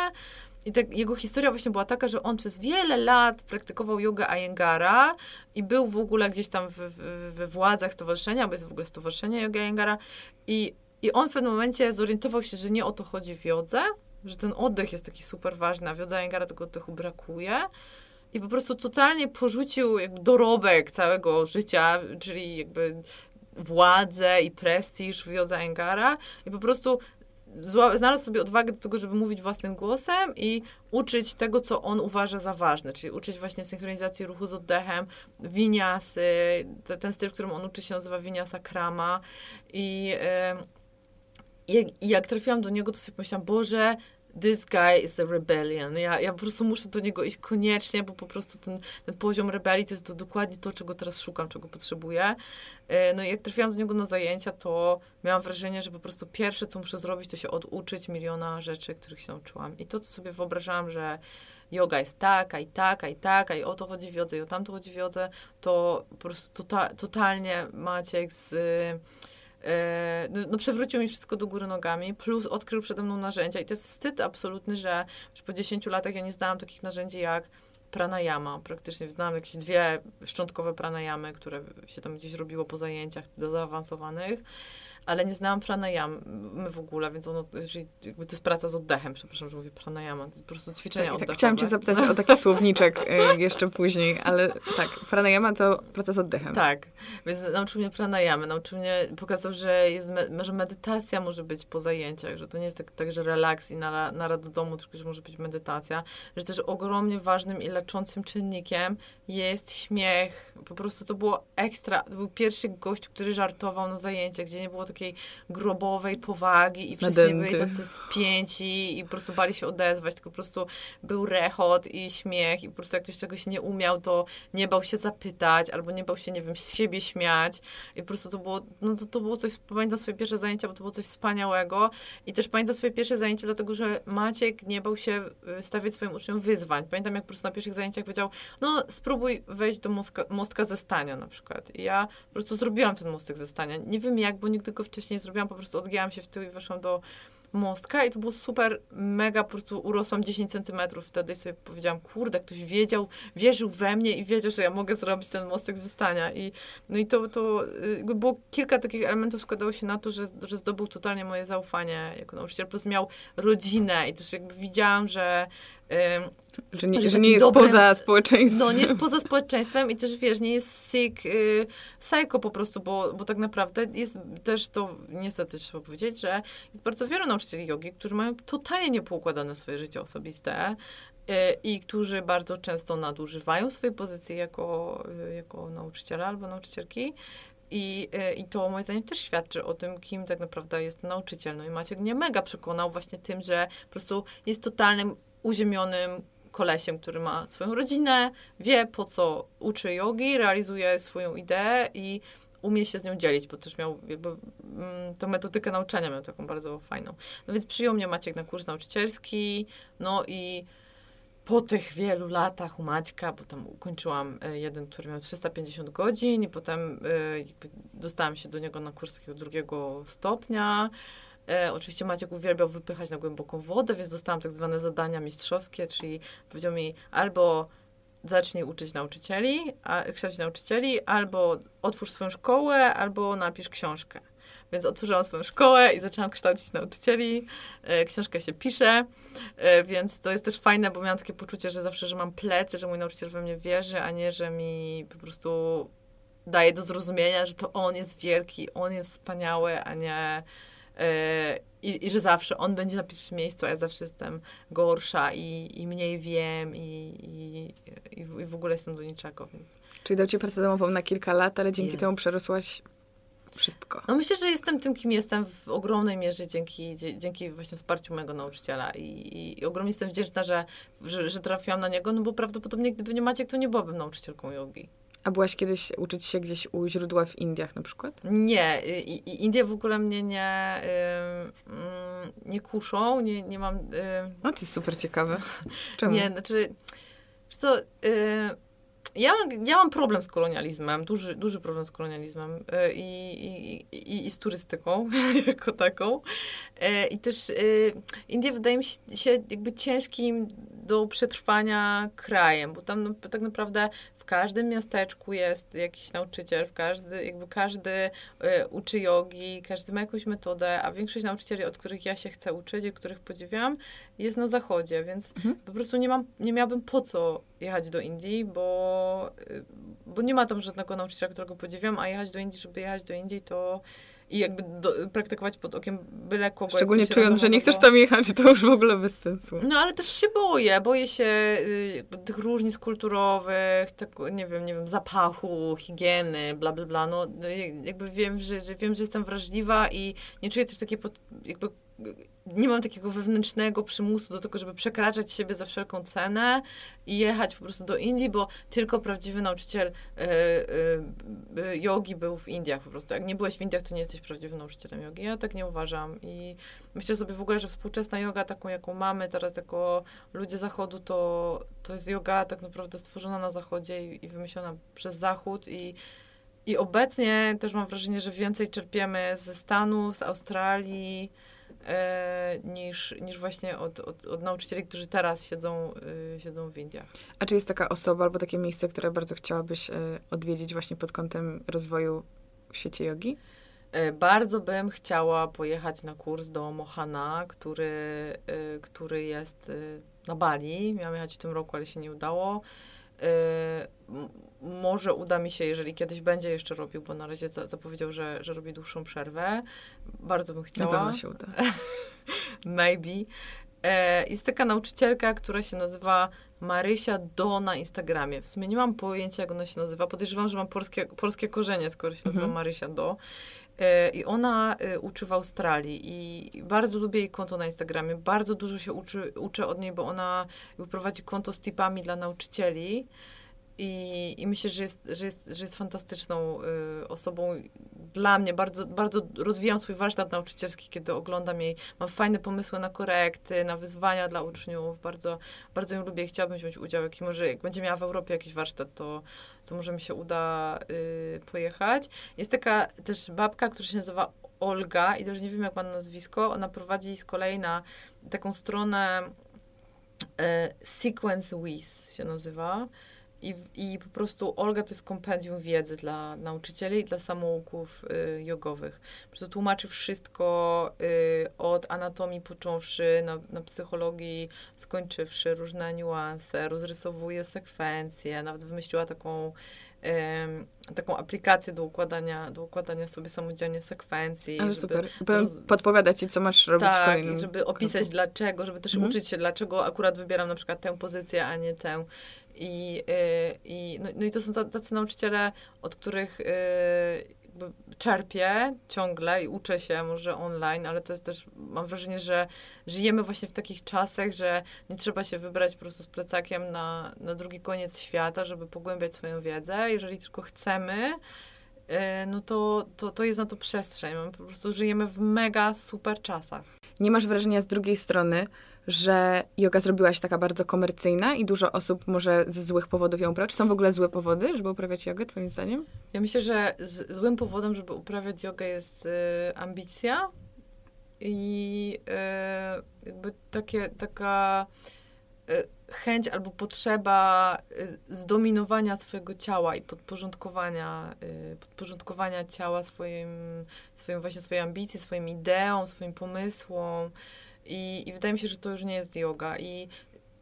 Speaker 2: i tak jego historia właśnie była taka, że on przez wiele lat praktykował jogę Ayengara i był w ogóle gdzieś tam w, w, we władzach stowarzyszenia, bo jest w ogóle stowarzyszenie jogi Ayengara i, i on w pewnym momencie zorientował się, że nie o to chodzi w jodze, że ten oddech jest taki super ważny, a w jodze Ayengara tego oddechu brakuje i po prostu totalnie porzucił jakby dorobek całego życia, czyli jakby władzę i prestiż w Jodze Engara i po prostu znalazł sobie odwagę do tego, żeby mówić własnym głosem i uczyć tego, co on uważa za ważne, czyli uczyć właśnie synchronizacji ruchu z oddechem, winiasy, ten styl, w którym on uczy się nazywa winiasa krama i, yy, i jak trafiłam do niego, to sobie pomyślałam, Boże, this guy is a rebellion. Ja, ja po prostu muszę do niego iść koniecznie, bo po prostu ten, ten poziom rebelii to jest to dokładnie to, czego teraz szukam, czego potrzebuję. E, no i jak trafiłam do niego na zajęcia, to miałam wrażenie, że po prostu pierwsze, co muszę zrobić, to się oduczyć miliona rzeczy, których się nauczyłam. I to, co sobie wyobrażałam, że yoga jest taka i taka i taka i o to chodzi w jodze i o tamto chodzi w jodze, to po prostu tota, totalnie Maciek z no, no, przewrócił mi wszystko do góry nogami, plus odkrył przede mną narzędzia i to jest wstyd absolutny, że po 10 latach ja nie znałam takich narzędzi jak pranayama. Praktycznie znałam jakieś dwie szczątkowe pranayamy, które się tam gdzieś robiło po zajęciach do zaawansowanych ale nie znałam pranayamy w ogóle, więc ono, jeżeli jakby to jest praca z oddechem, przepraszam, że mówię pranayama, to jest po prostu ćwiczenia tak, oddechowe.
Speaker 1: Tak, chciałam cię zapytać o taki słowniczek y, jeszcze później, ale tak, pranayama to praca z oddechem.
Speaker 2: Tak, więc nauczył mnie pranayamy, nauczył mnie, pokazał, że, jest, że medytacja może być po zajęciach, że to nie jest tak, tak że relaks i nara, nara do domu, tylko że może być medytacja, że też ogromnie ważnym i leczącym czynnikiem jest śmiech. Po prostu to było ekstra. To był pierwszy gość, który żartował na zajęciach, gdzie nie było takiej grobowej powagi i wszyscy Nadęty. byli tacy spięci i po prostu bali się odezwać, tylko po prostu był rechot i śmiech i po prostu jak ktoś czegoś nie umiał, to nie bał się zapytać albo nie bał się, nie wiem, z siebie śmiać i po prostu to było, no to, to było coś, pamiętam swoje pierwsze zajęcia, bo to było coś wspaniałego i też pamiętam swoje pierwsze zajęcie, dlatego, że Maciek nie bał się y, stawiać swoim uczniom wyzwań. Pamiętam, jak po prostu na pierwszych zajęciach powiedział, no spróbuj spróbuj wejść do mostka, mostka ze stania na przykład. I ja po prostu zrobiłam ten mostek ze stania. Nie wiem jak, bo nigdy go wcześniej nie zrobiłam, po prostu odgięłam się w tył i weszłam do mostka i to było super, mega, po prostu urosłam 10 centymetrów. Wtedy sobie powiedziałam, kurde, ktoś wiedział, wierzył we mnie i wiedział, że ja mogę zrobić ten mostek ze stania. I no i to, to było kilka takich elementów składało się na to, że, że zdobył totalnie moje zaufanie jako nauczyciel, plus miał rodzinę i też jakby widziałam, że
Speaker 1: że nie, że nie jest dobrym, poza społeczeństwem.
Speaker 2: No, nie jest poza społeczeństwem i też, wiesz, nie jest sick, y, psycho po prostu, bo, bo tak naprawdę jest też to, niestety trzeba powiedzieć, że jest bardzo wielu nauczycieli jogi, którzy mają totalnie niepoukładane swoje życie osobiste y, i którzy bardzo często nadużywają swojej pozycji jako, y, jako nauczyciela albo nauczycielki. I, y, I to moim zdaniem też świadczy o tym, kim tak naprawdę jest nauczyciel. No i Maciek mnie mega przekonał właśnie tym, że po prostu jest totalnym uziemionym kolesiem, który ma swoją rodzinę, wie po co uczy jogi, realizuje swoją ideę i umie się z nią dzielić, bo też miał jakby mm, tę metodykę nauczania miał taką bardzo fajną. No więc przyjął mnie Maciek na kurs nauczycielski, no i po tych wielu latach u Maćka, bo tam ukończyłam e, jeden, który miał 350 godzin i potem y, dostałam się do niego na kurs takiego drugiego stopnia, E, oczywiście Maciek uwielbiał wypychać na głęboką wodę, więc dostałam tak zwane zadania mistrzowskie, czyli powiedział mi albo zacznij uczyć nauczycieli, a, kształcić nauczycieli, albo otwórz swoją szkołę, albo napisz książkę. Więc otworzyłam swoją szkołę i zaczęłam kształcić nauczycieli. E, książkę się pisze, e, więc to jest też fajne, bo miałam takie poczucie, że zawsze, że mam plecy, że mój nauczyciel we mnie wierzy, a nie, że mi po prostu daje do zrozumienia, że to on jest wielki, on jest wspaniały, a nie I, I, że zawsze on będzie na pierwszym miejscu, a ja zawsze jestem gorsza i, i mniej wiem i, i, i w ogóle jestem do niczego, więc...
Speaker 1: Czyli dał ci pracę domową na kilka lat, ale dzięki yes. temu przerosłaś wszystko?
Speaker 2: No myślę, że jestem tym, kim jestem w ogromnej mierze dzięki, dzięki właśnie wsparciu mojego nauczyciela i, i, i ogromnie jestem wdzięczna, że, że, że trafiłam na niego, no bo prawdopodobnie gdyby nie Maciek, to nie byłabym nauczycielką jogi.
Speaker 1: A byłaś kiedyś uczyć się gdzieś u źródła w Indiach na przykład?
Speaker 2: Nie, i, i Indie w ogóle mnie nie, y, y, nie kuszą, nie, nie mam... Y,
Speaker 1: no to jest super ciekawe. (laughs) Czemu?
Speaker 2: Nie, znaczy, co, ja, ja mam problem z kolonializmem, duży, duży problem z kolonializmem i, i, i, i z turystyką (laughs) jako taką. I też Indie wydaje mi się jakby ciężkim do przetrwania krajem, bo tam no, tak naprawdę każdym miasteczku jest jakiś nauczyciel, w każdy, jakby każdy y, uczy jogi, każdy ma jakąś metodę, a większość nauczycieli, od których ja się chcę uczyć i których podziwiam, jest na zachodzie, więc mhm. po prostu nie mam, nie miałabym po co jechać do Indii, bo, y, bo nie ma tam żadnego nauczyciela, którego podziwiam, a jechać do Indii, żeby jechać do Indii, to i jakby do, praktykować pod okiem byle kogo.
Speaker 1: Szczególnie czując, że nie chcesz tam jechać, to już w ogóle bez sensu.
Speaker 2: No ale też się boję. Boję się y, tych różnic kulturowych, tak, nie wiem, nie wiem, zapachu, higieny, bla, bla, bla. No, jakby wiem, że, że wiem, że jestem wrażliwa i nie czuję też takiej pod, jakby nie mam takiego wewnętrznego przymusu do tego, żeby przekraczać siebie za wszelką cenę i jechać po prostu do Indii, bo tylko prawdziwy nauczyciel y, y, y, był w Indiach po prostu. Jak nie byłeś w Indiach, to nie jesteś prawdziwym nauczycielem jogi. Ja tak nie uważam i myślę sobie w ogóle, że współczesna yoga, taką jaką mamy teraz jako ludzie zachodu, to, to jest yoga tak naprawdę stworzona na zachodzie i, i wymyślona przez zachód i i obecnie też mam wrażenie, że więcej czerpiemy ze Stanów, z Australii, niż, niż właśnie od, od, od, nauczycieli, którzy teraz siedzą, y, siedzą w Indiach.
Speaker 1: A czy jest taka osoba albo takie miejsce, które bardzo chciałabyś e, odwiedzić właśnie pod kątem rozwoju w świecie jogi?
Speaker 2: E, bardzo bym chciała pojechać na kurs do Mohana, który, e, który jest na Bali. Miałam jechać w tym roku, ale się nie udało. Może uda mi się, jeżeli kiedyś będzie jeszcze robił, bo na razie zapowiedział, że, że robi dłuższą przerwę. Bardzo bym chciała.
Speaker 1: Na pewno się uda. (laughs)
Speaker 2: Maybe. E, jest taka nauczycielka, która się nazywa Marysia Do na Instagramie. W sumie nie mam pojęcia, jak ona się nazywa. Podejrzewam, że mam polskie, polskie korzenie, skoro się nazywa mhm. Marysia Do. E, I ona e, uczy w Australii i bardzo lubię jej konto na Instagramie. Bardzo dużo się uczy, uczę od niej, bo ona prowadzi konto z tipami dla nauczycieli. I, I myślę, że jest, że jest, że jest fantastyczną y, osobą. Dla mnie bardzo, bardzo rozwijam swój warsztat nauczycielski, kiedy oglądam jej. Mam fajne pomysły na korekty, na wyzwania dla uczniów. Bardzo, bardzo ją lubię i chciałabym wziąć udział. Jak, może, jak będzie miała w Europie jakiś warsztat, to, to może mi się uda y, pojechać. Jest taka też babka, która się nazywa Olga i też nie wiem, jak ma nazwisko. Ona prowadzi z kolei na taką stronę y, Sequence Wiz się nazywa i, I po prostu Olga to jest kompendium wiedzy dla nauczycieli i dla samouków y, jogowych. Po prostu tłumaczy wszystko y, od anatomii począwszy, na, na psychologii skończywszy, różne niuanse, rozrysowuje sekwencje, nawet wymyśliła taką y, taką aplikację do układania, do układania sobie samodzielnie sekwencji.
Speaker 1: Ale żeby, super. Podpowiada ci, co masz robić
Speaker 2: tak, i żeby opisać kroku. dlaczego, żeby też mhm. uczyć się, dlaczego akurat wybieram na przykład tę pozycję, a nie tę. I, y, i, no, no i to są tacy nauczyciele, od których y, czerpię ciągle i uczę się może online, ale to jest też, mam wrażenie, że żyjemy właśnie w takich czasach, że nie trzeba się wybrać po prostu z plecakiem na, na drugi koniec świata, żeby pogłębiać swoją wiedzę. Jeżeli tylko chcemy, y, no to, to, to jest na to przestrzeń. My po prostu żyjemy w mega super czasach.
Speaker 1: Nie masz wrażenia z drugiej strony, że yoga zrobiła się taka bardzo komercyjna i dużo osób może ze złych powodów ją uprawia? Czy są w ogóle złe powody, żeby uprawiać jogę, twoim zdaniem?
Speaker 2: Ja myślę, że złym powodem, żeby uprawiać jogę jest y, ambicja i y, jakby takie, taka y, chęć albo potrzeba y, zdominowania swojego ciała i podporządkowania, y, podporządkowania ciała swoim, swoim właśnie swojej ambicji, swoim ideom, swoim pomysłom. I, I wydaje mi się, że to już nie jest yoga. I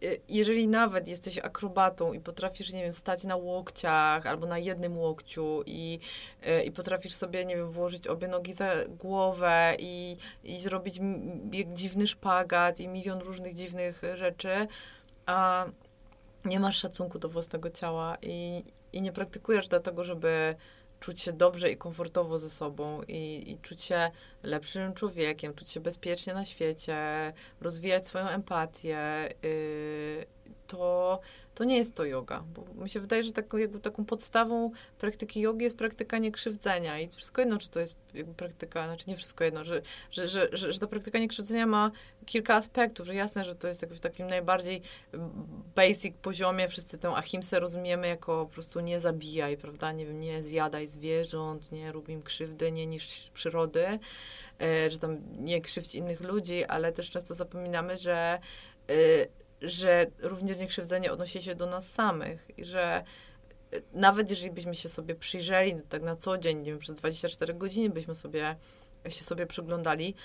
Speaker 2: y, jeżeli nawet jesteś akrobatą i potrafisz, nie wiem, stać na łokciach albo na jednym łokciu i, y, i potrafisz sobie, nie wiem, włożyć obie nogi za głowę i, i zrobić dziwny szpagat i milion różnych dziwnych rzeczy, a nie masz szacunku do własnego ciała i, i nie praktykujesz dlatego, żeby czuć się dobrze i komfortowo ze sobą i, i czuć się lepszym człowiekiem, czuć się bezpiecznie na świecie, rozwijać swoją empatię, yy, to, to nie jest to yoga. Bo mi się wydaje, że taką, jakby taką podstawą praktyki jogi jest praktyka niekrzywdzenia. I wszystko jedno, czy to jest jakby praktyka, znaczy nie wszystko jedno, że, że, że, że, że ta praktyka niekrzywdzenia ma kilka aspektów, że jasne, że to jest jakby w takim najbardziej basic poziomie, wszyscy tę ahimsę rozumiemy jako po prostu nie zabijaj, prawda, nie nie zjadaj zwierząt, nie rób im krzywdy, nie niż przyrody, e, że tam nie krzywdź innych ludzi, ale też często zapominamy, że y, że również niekrzywdzenie odnosi się do nas samych i że e, nawet jeżeli byśmy się sobie przyjrzeli tak na co dzień, nie wiem, przez 24 godziny byśmy sobie się sobie przyglądali,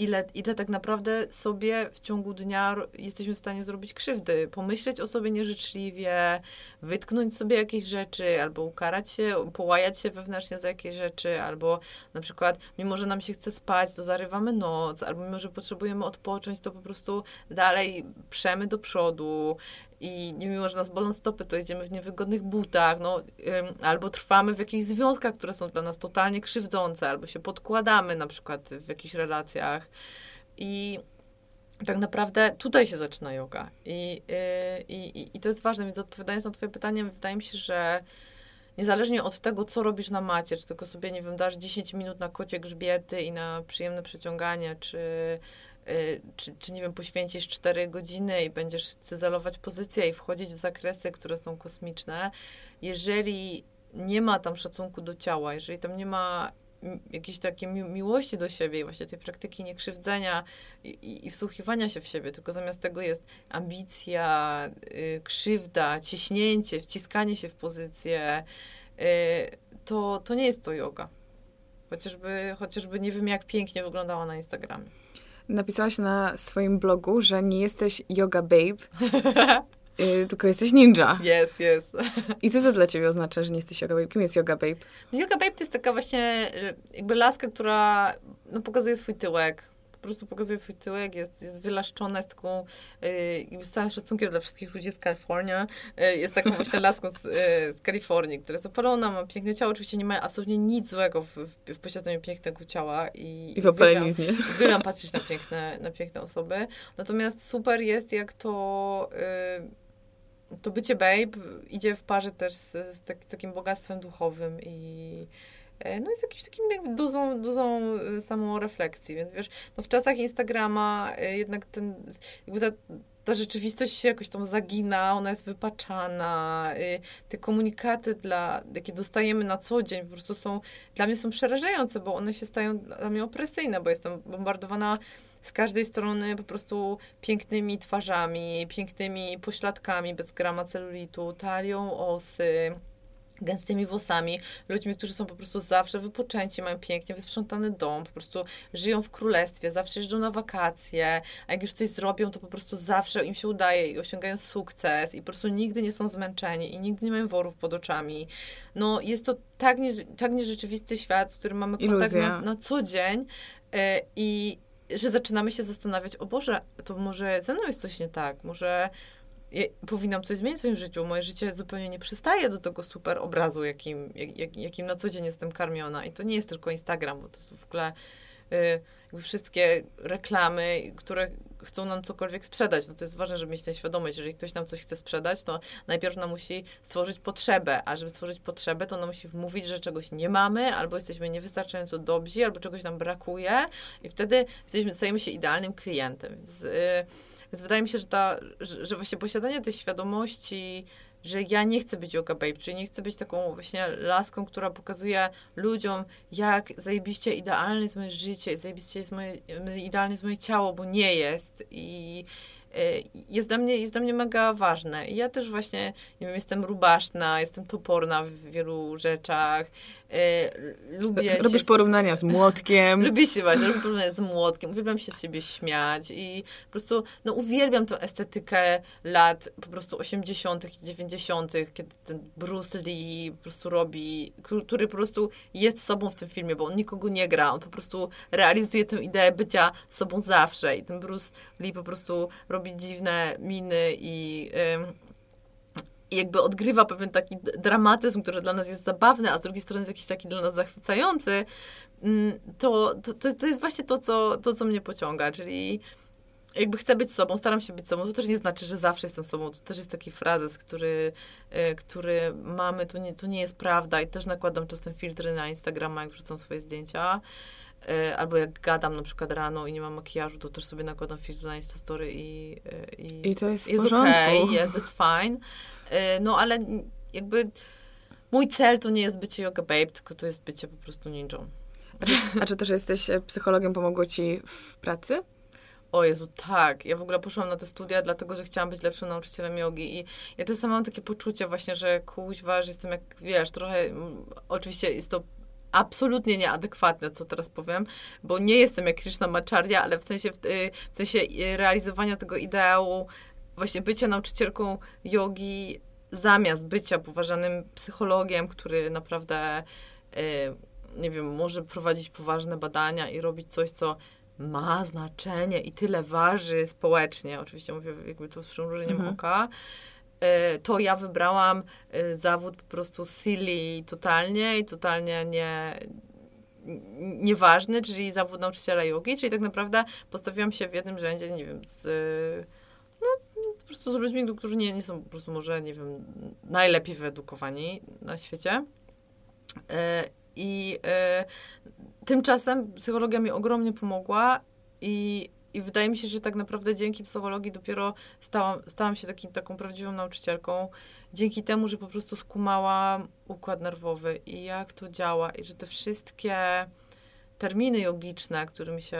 Speaker 2: ile, ile tak naprawdę sobie w ciągu dnia jesteśmy w stanie zrobić krzywdy. Pomyśleć o sobie nieżyczliwie, wytknąć sobie jakieś rzeczy, albo ukarać się, połajać się wewnętrznie za jakieś rzeczy, albo na przykład, mimo że nam się chce spać, to zarywamy noc, albo mimo że potrzebujemy odpocząć, to po prostu dalej przemy do przodu i mimo, że nas bolą stopy, to idziemy w niewygodnych butach, no, albo trwamy w jakichś związkach, które są dla nas totalnie krzywdzące, albo się podkładamy na przykład w jakichś relacjach. I tak naprawdę tutaj się zaczyna yoga. I, yy, i, I to jest ważne, więc odpowiadając na twoje pytanie, wydaje mi się, że niezależnie od tego, co robisz na macie, czy tylko sobie, nie wiem, dasz 10 minut na kocie grzbiety i na przyjemne przeciąganie, czy Y, czy, czy nie wiem, poświęcisz 4 godziny i będziesz cyzelować pozycję i wchodzić w zakresy, które są kosmiczne, jeżeli nie ma tam szacunku do ciała, jeżeli tam nie ma jakiejś takiej mi miłości do siebie i właśnie tej praktyki niekrzywdzenia i, i, i, wsłuchiwania się w siebie, tylko zamiast tego jest ambicja, y, krzywda, ciśnięcie, wciskanie się w pozycję, y, to, to nie jest to yoga. Chociażby, chociażby nie wiem, jak pięknie wyglądała na Instagramie.
Speaker 1: Napisałaś na swoim blogu, że nie jesteś yoga babe, (laughs) y, tylko jesteś ninja.
Speaker 2: Jest, jest.
Speaker 1: I co to dla ciebie oznacza, że nie jesteś yoga babe? Kim jest yoga babe?
Speaker 2: No, yoga babe to jest taka właśnie y, jakby laska, która no, pokazuje swój tyłek, po prostu pokazuje swój tyłek, jest, jest wylaszczona, jest taką, yy, z całym szacunkiem dla wszystkich ludzi z Kalifornii, yy, jest taką właśnie (laughs) laską z, yy, z Kalifornii, która jest opalona, ma piękne ciało, oczywiście nie ma absolutnie nic złego w, w, w posiadaniu pięknego ciała i,
Speaker 1: I w opaleniznie. (laughs)
Speaker 2: Uwielbiam patrzeć na piękne, na piękne osoby, natomiast super jest, jak to y, to bycie babe idzie w parze też z, z tak, takim bogactwem duchowym i no i z jakimś takim jakby dozą, dozą y, samorefleksji, więc wiesz, no w czasach Instagrama y, jednak ten, jakby ta, ta rzeczywistość się jakoś tam zagina, ona jest wypaczana, te komunikaty, dla, jakie dostajemy na co dzień, po prostu są, dla mnie są przerażające, bo one się stają dla mnie opresyjne, bo jestem bombardowana z każdej strony po prostu pięknymi twarzami, pięknymi pośladkami bez grama celulitu, talią osy, gęstymi włosami, ludźmi, którzy są po prostu zawsze wypoczęci, mają pięknie wysprzątany dom, po prostu żyją w królestwie, zawsze jeżdżą na wakacje, a jak już coś zrobią, to po prostu zawsze im się udaje i osiągają sukces i po prostu nigdy nie są zmęczeni i nigdy nie mają worów pod oczami. No jest to tak, nie, tak nierzeczywisty świat, z którym mamy kontakt na, na, co dzień yy, i że zaczynamy się zastanawiać, o Boże, to może ze mną jest coś nie tak, może powinnam coś zmienić w swoim życiu. Moje życie zupełnie nie przystaje do tego super obrazu, jakim, jak, jakim na co dzień jestem karmiona. I to nie jest tylko Instagram, bo to są w ogóle y, wszystkie reklamy, które chcą nam cokolwiek sprzedać. No to jest ważne, żeby mieć tę świadomość. Jeżeli ktoś nam coś chce sprzedać, to najpierw nam musi stworzyć potrzebę, a żeby stworzyć potrzebę, to nam musi wmówić, że czegoś nie mamy, albo jesteśmy niewystarczająco dobrzy, albo czegoś nam brakuje i wtedy jesteśmy, stajemy się idealnym klientem. Więc... Y, więc wydaje mi się, że, ta, że, że właśnie posiadanie tej świadomości, że ja nie chcę być yoga babe, czyli nie chcę być taką właśnie laską, która pokazuje ludziom, jak zajebiście idealne jest moje życie, zajebiście jest moje, idealne jest moje ciało, bo nie jest. I Y, jest dla mnie, jest dla mnie mega ważne. I ja też właśnie, nie wiem, jestem rubaszna, jestem toporna w wielu rzeczach. Yy, lubię
Speaker 1: Robisz się... porównania z młotkiem. (laughs)
Speaker 2: lubię się właśnie, robię porównania z młotkiem. Uwielbiam się z siebie śmiać i po prostu, no uwielbiam tę estetykę lat po prostu 80 i 90 kiedy ten Bruce Lee po prostu robi, który po prostu jest sobą w tym filmie, bo on nikogo nie gra, on po prostu realizuje tę ideę bycia sobą zawsze i ten Bruce Lee po prostu robi robi dziwne miny i i jakby odgrywa pewien taki dramatyzm, który dla nas jest zabawny, a z drugiej strony jest jakiś taki dla nas zachwycający, mm, to, to, to jest właśnie to co, to, co mnie pociąga, czyli jakby chcę być sobą, staram się być sobą. To też nie znaczy, że zawsze jestem sobą. To też jest taki frazes, który, y, który mamy, to nie, to nie jest prawda i też nakładam czasem filtry na Instagrama, jak wrzucam swoje zdjęcia. Y, albo jak gadam na przykład rano i nie mam makijażu, to też sobie nakładam filtr na Instastory i, y, i,
Speaker 1: I to jest w
Speaker 2: jest
Speaker 1: porządku.
Speaker 2: okej, okay, yeah, that's fine. No ale jakby mój cel to nie jest bycie yoga babe, tylko to jest bycie po prostu ninją.
Speaker 1: A czy, też jesteś e, psychologiem, pomogło ci w pracy?
Speaker 2: O Jezu, tak. Ja w ogóle poszłam na te studia, dlatego że chciałam być lepszym nauczycielem jogi i ja czasem mam takie poczucie właśnie, że kuźwa, że jestem jak, wiesz, trochę, oczywiście jest to absolutnie nieadekwatne, co teraz powiem, bo nie jestem jak Krishna Macharya, ale w sensie, w, y, w sensie y, realizowania tego ideału właśnie bycia nauczycielką jogi zamiast bycia poważanym psychologiem, który naprawdę, y, nie wiem, może prowadzić poważne badania i robić coś, co ma znaczenie i tyle waży społecznie, oczywiście mówię jakby to z przymrużeniem mhm. oka, y, to ja wybrałam y, zawód po prostu silly totalnie i totalnie nie, nieważny, czyli zawód nauczyciela jogi, czyli tak naprawdę postawiłam się w jednym rzędzie, nie wiem, z no, po prostu z ludźmi, którzy nie, nie są po prostu może, nie wiem, najlepiej wyedukowani na świecie. Y, I tymczasem psychologia mi ogromnie pomogła i, i wydaje mi się, że tak naprawdę dzięki psychologii dopiero stałam, stałam się taki, taką prawdziwą nauczycielką. Dzięki temu, że po prostu skumałam układ nerwowy i jak to działa i że te wszystkie terminy jogiczne, którymi się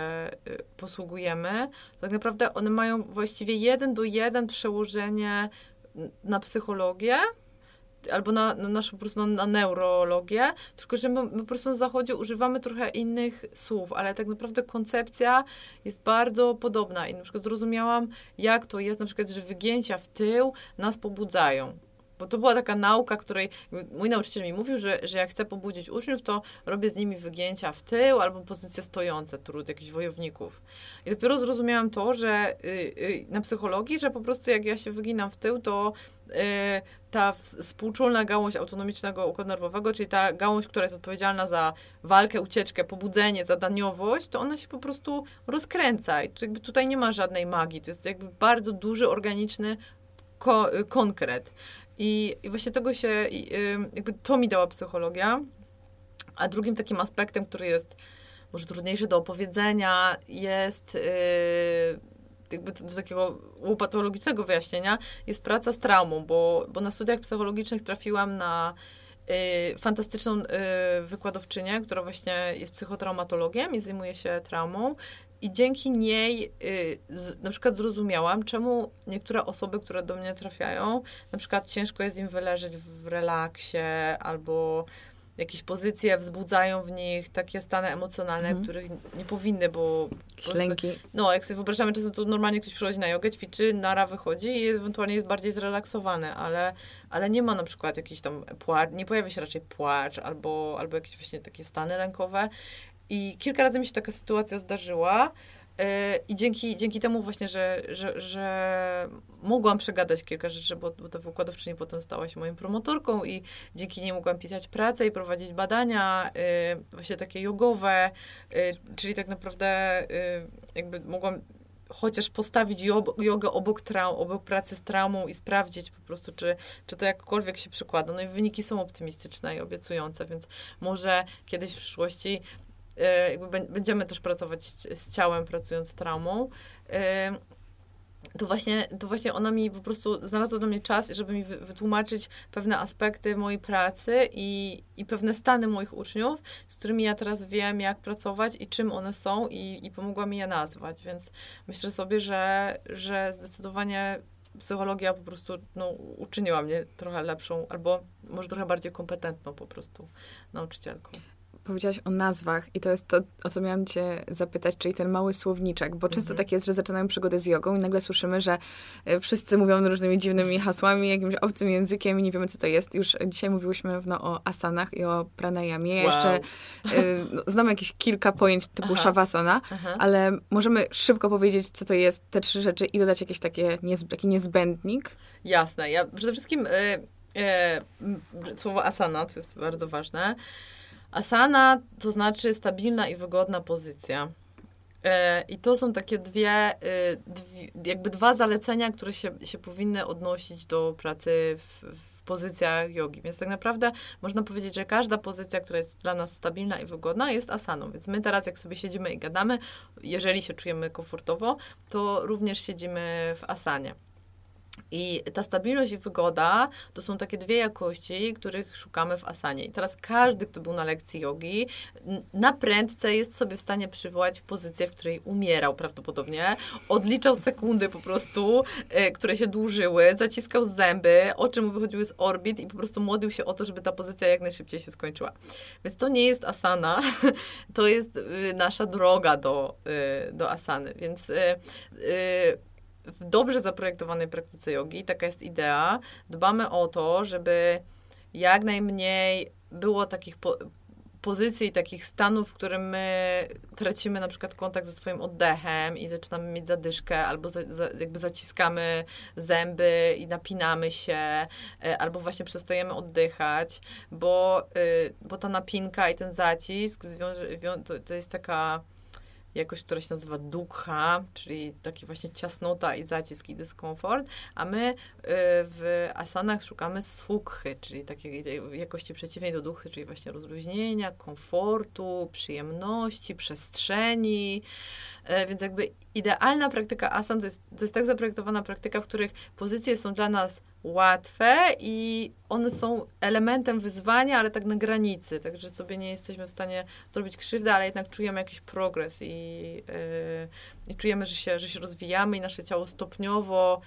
Speaker 2: y, posługujemy, tak naprawdę one mają właściwie jeden do jeden przełożenie na psychologię, albo na, na naszą po prostu na, neurologię, tylko że my, my, po prostu na zachodzie używamy trochę innych słów, ale tak naprawdę koncepcja jest bardzo podobna i na przykład zrozumiałam, jak to jest na przykład, że wygięcia w tył nas pobudzają. Bo to była taka nauka, której mój nauczyciel mi mówił, że, że jak chcę pobudzić uczniów, to robię z nimi wygięcia w tył albo pozycje stojące, trud jakichś wojowników. I dopiero zrozumiałam to, że y, y, na psychologii, że po prostu jak ja się wyginam w tył, to y, ta współczulna gałąź autonomicznego układu nerwowego, czyli ta gałąź, która jest odpowiedzialna za walkę, ucieczkę, pobudzenie, zadaniowość, to ona się po prostu rozkręca. I jakby tutaj nie ma żadnej magii. To jest jakby bardzo duży, organiczny ko konkret. I, I właśnie tego się, jakby to mi dała psychologia. A drugim takim aspektem, który jest może trudniejszy do opowiedzenia, jest yy, jakby do takiego łopatologicznego wyjaśnienia, jest praca z traumą, bo, bo na studiach psychologicznych trafiłam na y, fantastyczną y, wykładowczynię, która właśnie jest psychotraumatologiem i zajmuje się traumą. I dzięki niej y, z, na przykład zrozumiałam, czemu niektóre osoby, które do mnie trafiają, na przykład ciężko jest im wyleżeć w relaksie albo jakieś pozycje wzbudzają w nich takie stany emocjonalne, mm. których nie powinny, bo...
Speaker 1: Ślęki.
Speaker 2: no, jak sobie wyobrażamy, czasem to normalnie ktoś przychodzi na jogę, ćwiczy, nara wychodzi i ewentualnie jest bardziej zrelaksowany, ale, ale nie ma na przykład jakiś tam płacz, nie pojawia się raczej płacz albo, albo jakieś właśnie takie stany lękowe. I kilka razy mi się taka sytuacja zdarzyła. E, I dzięki, dzięki temu właśnie, że, że, że mogłam przegadać kilka rzeczy, bo, bo ta wykładowczyni potem stała się moją promotorką i dzięki niej mogłam pisać pracę i prowadzić badania e, właśnie takie jogowe, e, czyli tak naprawdę jakby mogłam chociaż postawić jogę obok, traum, obok pracy z traumą i sprawdzić po prostu, czy, czy to jakkolwiek się przekłada. No i wyniki są optymistyczne i obiecujące, więc może kiedyś w przyszłości jakby będziemy też pracować z ciałem, pracując traumą, e, to właśnie, to właśnie ona mi po prostu znalazła do mnie czas, żeby mi wytłumaczyć pewne aspekty mojej pracy i, i pewne stany moich uczniów, z którymi ja teraz wiem, jak pracować i czym one są i, i pomogła mi je nazwać. Więc myślę sobie, że, że zdecydowanie psychologia po prostu no, uczyniła mnie trochę lepszą, albo może trochę bardziej kompetentną po prostu nauczycielką
Speaker 1: powiedziałaś o nazwach i to jest to, o co miałam cię zapytać, czyli ten mały słowniczek, bo często
Speaker 2: Mhm.
Speaker 1: tak jest, że zaczynają przygodę z jogą i nagle słyszymy, że e, wszyscy mówią różnymi dziwnymi hasłami, jakimś obcym językiem i nie wiemy, co to jest. Już dzisiaj mówiłyśmy no, o asanach i o pranayamie. Ja
Speaker 2: Wow.
Speaker 1: jeszcze no, znam jakieś kilka pojęć typu
Speaker 2: Aha.
Speaker 1: shavasana,
Speaker 2: Aha.
Speaker 1: ale możemy szybko powiedzieć, co to jest, te trzy rzeczy i dodać jakieś takie niez, taki niezbędnik.
Speaker 2: Jasne. Ja przede wszystkim m, słowo asana, to jest bardzo ważne. Asana to znaczy stabilna i wygodna pozycja. E, I to są takie dwie, e, dwie, jakby dwa zalecenia, które się, się powinny odnosić do pracy w, w pozycjach jogi. Więc tak naprawdę można powiedzieć, że każda pozycja, która jest dla nas stabilna i wygodna, jest asaną. Więc my teraz, jak sobie siedzimy i gadamy, jeżeli się czujemy komfortowo, to również siedzimy w asanie. I ta stabilność i wygoda to są takie dwie jakości, których szukamy w asanie. I teraz każdy, kto był na lekcji jogi, na prędce jest sobie w stanie przywołać w pozycję, w której umierał prawdopodobnie, odliczał sekundy po prostu, y, które się dłużyły, zaciskał zęby, oczy mu wychodziły z orbit i po prostu modlił się o to, żeby ta pozycja jak najszybciej się skończyła. Więc to nie jest asana, (laughs) to jest y, nasza droga do, y, do asany. Więc y, y, w dobrze zaprojektowanej praktyce jogi, taka jest idea, dbamy o to, żeby jak najmniej było takich po, pozycji takich stanów, w którym my tracimy na przykład kontakt ze swoim oddechem i zaczynamy mieć zadyszkę, albo za, za, jakby zaciskamy zęby i napinamy się, e, albo właśnie przestajemy oddychać, bo, y, bo ta napinka i ten zacisk to, to jest taka jakość, która się nazywa dukha, czyli taki właśnie ciasnota i zacisk i dyskomfort, a my y, w asanach szukamy sukhy, czyli takiej jakości przeciwnej do duchy, czyli właśnie rozluźnienia, komfortu, przyjemności, przestrzeni. E, Więc jakby idealna praktyka asan to jest, to jest tak zaprojektowana praktyka, w których pozycje są dla nas łatwe i one są elementem wyzwania, ale tak na granicy, także sobie nie jesteśmy w stanie zrobić krzywdy, ale jednak czujemy jakiś progres i, yy, i czujemy, że się, że się rozwijamy i nasze ciało stopniowo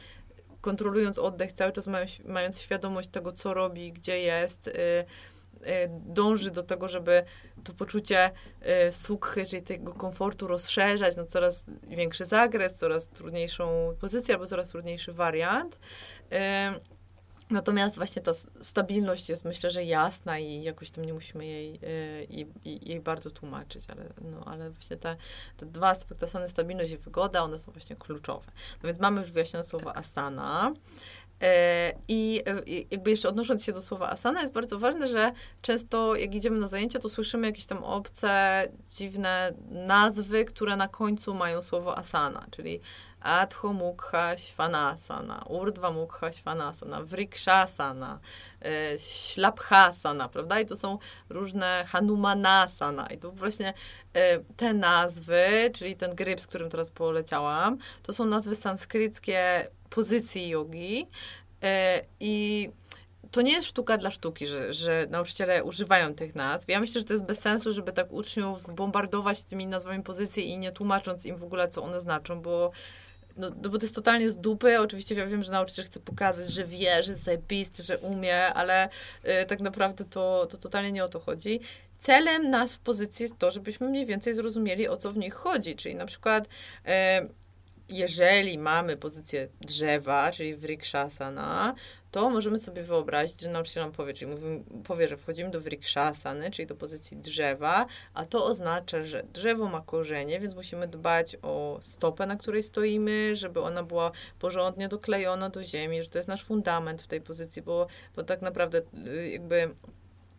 Speaker 2: kontrolując oddech, cały czas mając, mając świadomość tego, co robi, gdzie jest, yy, yy, dąży do tego, żeby to poczucie y, sukhy, czyli tego komfortu rozszerzać na coraz większy zakres, coraz trudniejszą pozycję albo coraz trudniejszy wariant. Y, Natomiast właśnie ta stabilność jest myślę, że jasna i jakoś tam nie musimy jej, y, jej, jej- jej bardzo tłumaczyć, ale, no, ale właśnie te, te dwa aspekty asany, stabilność i wygoda, one są właśnie kluczowe. No więc mamy już wyjaśnione słowo asana. E, I i jakby jeszcze odnosząc się do słowa asana, jest bardzo ważne, że często jak idziemy na zajęcia, to słyszymy jakieś tam obce, dziwne nazwy, które na końcu mają słowo asana, czyli Adho Mukha Svanasana, Urdhva Mukha Svanasana, Vrikshasana, e, Ślabhasana, prawda? I to są różne Hanumanasana. I to właśnie e, te nazwy, czyli ten gryp, z którym teraz poleciałam, to są nazwy sanskryckie pozycji jogi e, i to nie jest sztuka dla sztuki, że, że nauczyciele używają tych nazw. Ja myślę, że to jest bez sensu, żeby tak uczniów bombardować tymi nazwami pozycji i nie tłumacząc im w ogóle, co one znaczą, bo no, no bo to jest totalnie z dupy. Oczywiście ja wiem, że nauczyciel chce pokazać, że wie, że jest zajebisty, że umie, ale y, tak naprawdę to, to totalnie nie o to chodzi. Celem nas w pozycji jest to, żebyśmy mniej więcej zrozumieli, o co w nich chodzi. Czyli na przykład, y, jeżeli mamy pozycję drzewa, czyli vrikshasana, to możemy sobie wyobrazić, że nauczyciel nam powie, czyli mówi, powie, że wchodzimy do vrikshasany, czyli do pozycji drzewa, a to oznacza, że drzewo ma korzenie, więc musimy dbać o stopę, na której stoimy, żeby ona była porządnie doklejona do ziemi, że to jest nasz fundament w tej pozycji, bo, bo tak naprawdę y, jakby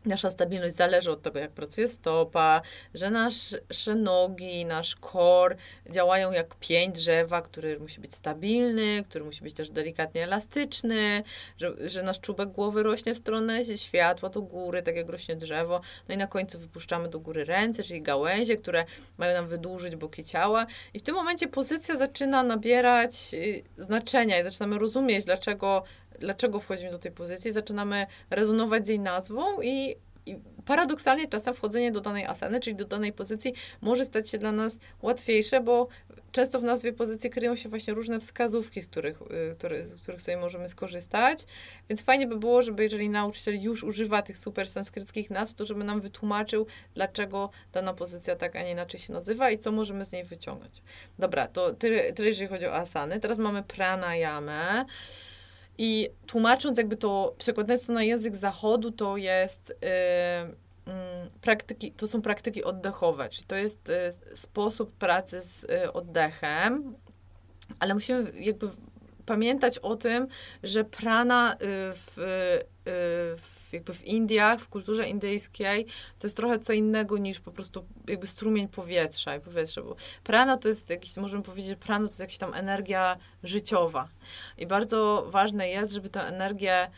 Speaker 2: nasza stabilność zależy od tego, jak pracuje stopa, że nasze nogi, nasz kor działają jak pień drzewa, który musi być stabilny, który musi być też delikatnie elastyczny, że, że nasz czubek głowy rośnie w stronę światła do góry, tak jak rośnie drzewo. No i na końcu wypuszczamy do góry ręce, czyli gałęzie, które mają nam wydłużyć boki ciała. I w tym momencie pozycja zaczyna nabierać y, znaczenia i zaczynamy rozumieć, dlaczego dlaczego wchodzimy do tej pozycji, zaczynamy rezonować z jej nazwą i i paradoksalnie czasem wchodzenie do danej asany, czyli do danej pozycji, może stać się dla nas łatwiejsze, bo często w nazwie pozycji kryją się właśnie różne wskazówki, z których, y, które, z których sobie możemy skorzystać. Więc fajnie by było, żeby jeżeli nauczyciel już używa tych super sanskryckich nazw, to żeby nam wytłumaczył, dlaczego dana pozycja tak, a nie inaczej się nazywa i co możemy z niej wyciągnąć. Dobra, to tyle, tyle jeżeli chodzi o asany. Teraz mamy pranayamę. I tłumacząc jakby to, przekładając to na język zachodu, to jest yy, yy, praktyki, to są praktyki oddechowe, czyli to jest yy, sposób pracy z y, oddechem, ale musimy jakby pamiętać o tym, że prana y, w, y, w jakby w Indiach, w kulturze indyjskiej, to jest trochę co innego niż po prostu jakby strumień powietrza i powietrze, bo prana to jest jakiś, możemy powiedzieć, prana to jest jakaś tam energia życiowa. I bardzo ważne jest, żeby tę energię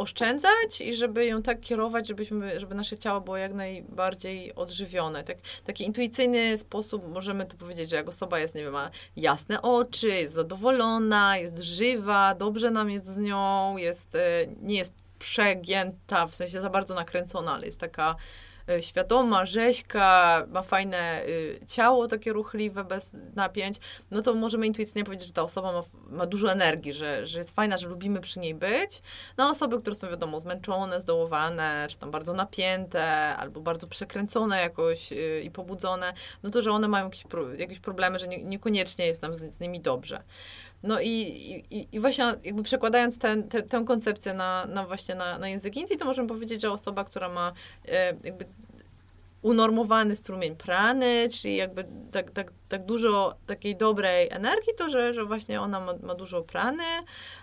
Speaker 2: oszczędzać i żeby ją tak kierować, żebyśmy, żeby nasze ciało było jak najbardziej odżywione. Tak, taki intuicyjny sposób możemy tu powiedzieć, że jak osoba jest, nie wiem, ma jasne oczy, jest zadowolona, jest żywa, dobrze nam jest z nią, jest, e, nie jest przegięta, w sensie za bardzo nakręcona, ale jest taka e, świadoma, rzeźka, ma fajne y, ciało takie ruchliwe, bez napięć, no to możemy intuicyjnie powiedzieć, że ta osoba ma, ma dużo energii, że, że jest fajna, że lubimy przy niej być. No osoby, które są wiadomo zmęczone, zdołowane, czy tam bardzo napięte, albo bardzo przekręcone jakoś y, i pobudzone, no to, że one mają jakieś, jakieś problemy, że nie, niekoniecznie jest nam z, z nimi dobrze. No i, i, i właśnie jakby przekładając ten, te, tę koncepcję na, na właśnie na, na język Indii, to możemy powiedzieć, że osoba, która ma e, jakby unormowany strumień prany, czyli jakby tak, tak, tak dużo takiej dobrej energii, to że, że właśnie ona ma, ma dużo prany,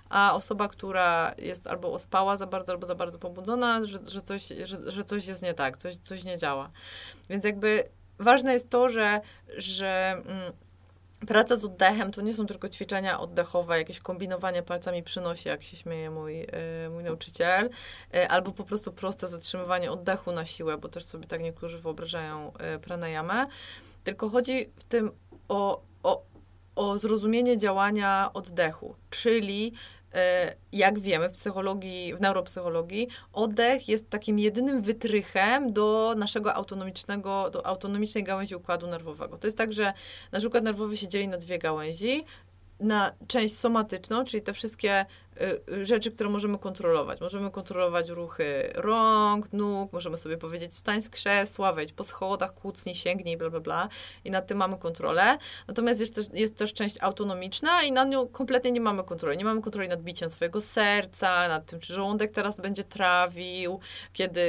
Speaker 2: a osoba, która jest albo ospała za bardzo, albo za bardzo pobudzona, że, że, coś, że, że coś jest nie tak, coś, coś nie działa. Więc jakby ważne jest to, że, że mm, Praca z oddechem to nie są tylko ćwiczenia oddechowe, jakieś kombinowanie palcami przy nosie, jak się śmieje mój, yy, mój nauczyciel, yy, albo po prostu proste zatrzymywanie oddechu na siłę, bo też sobie tak niektórzy wyobrażają yy, pranayamę. Tylko chodzi w tym o, o, o zrozumienie działania oddechu, czyli jak wiemy w psychologii, w neuropsychologii, oddech jest takim jedynym wytrychem do naszego autonomicznego, do autonomicznej gałęzi układu nerwowego. To jest tak, że nasz układ nerwowy się dzieli na dwie gałęzi na część somatyczną, czyli te wszystkie y, y, rzeczy, które możemy kontrolować. Możemy kontrolować ruchy rąk, nóg, możemy sobie powiedzieć stań z krzesła, wejdź po schodach, kłócnij, sięgnij, bla, bla, bla. I nad tym mamy kontrolę. Natomiast jest też, jest też część autonomiczna i nad nią kompletnie nie mamy kontroli. Nie mamy kontroli nad biciem swojego serca, nad tym, czy żołądek teraz będzie trawił, kiedy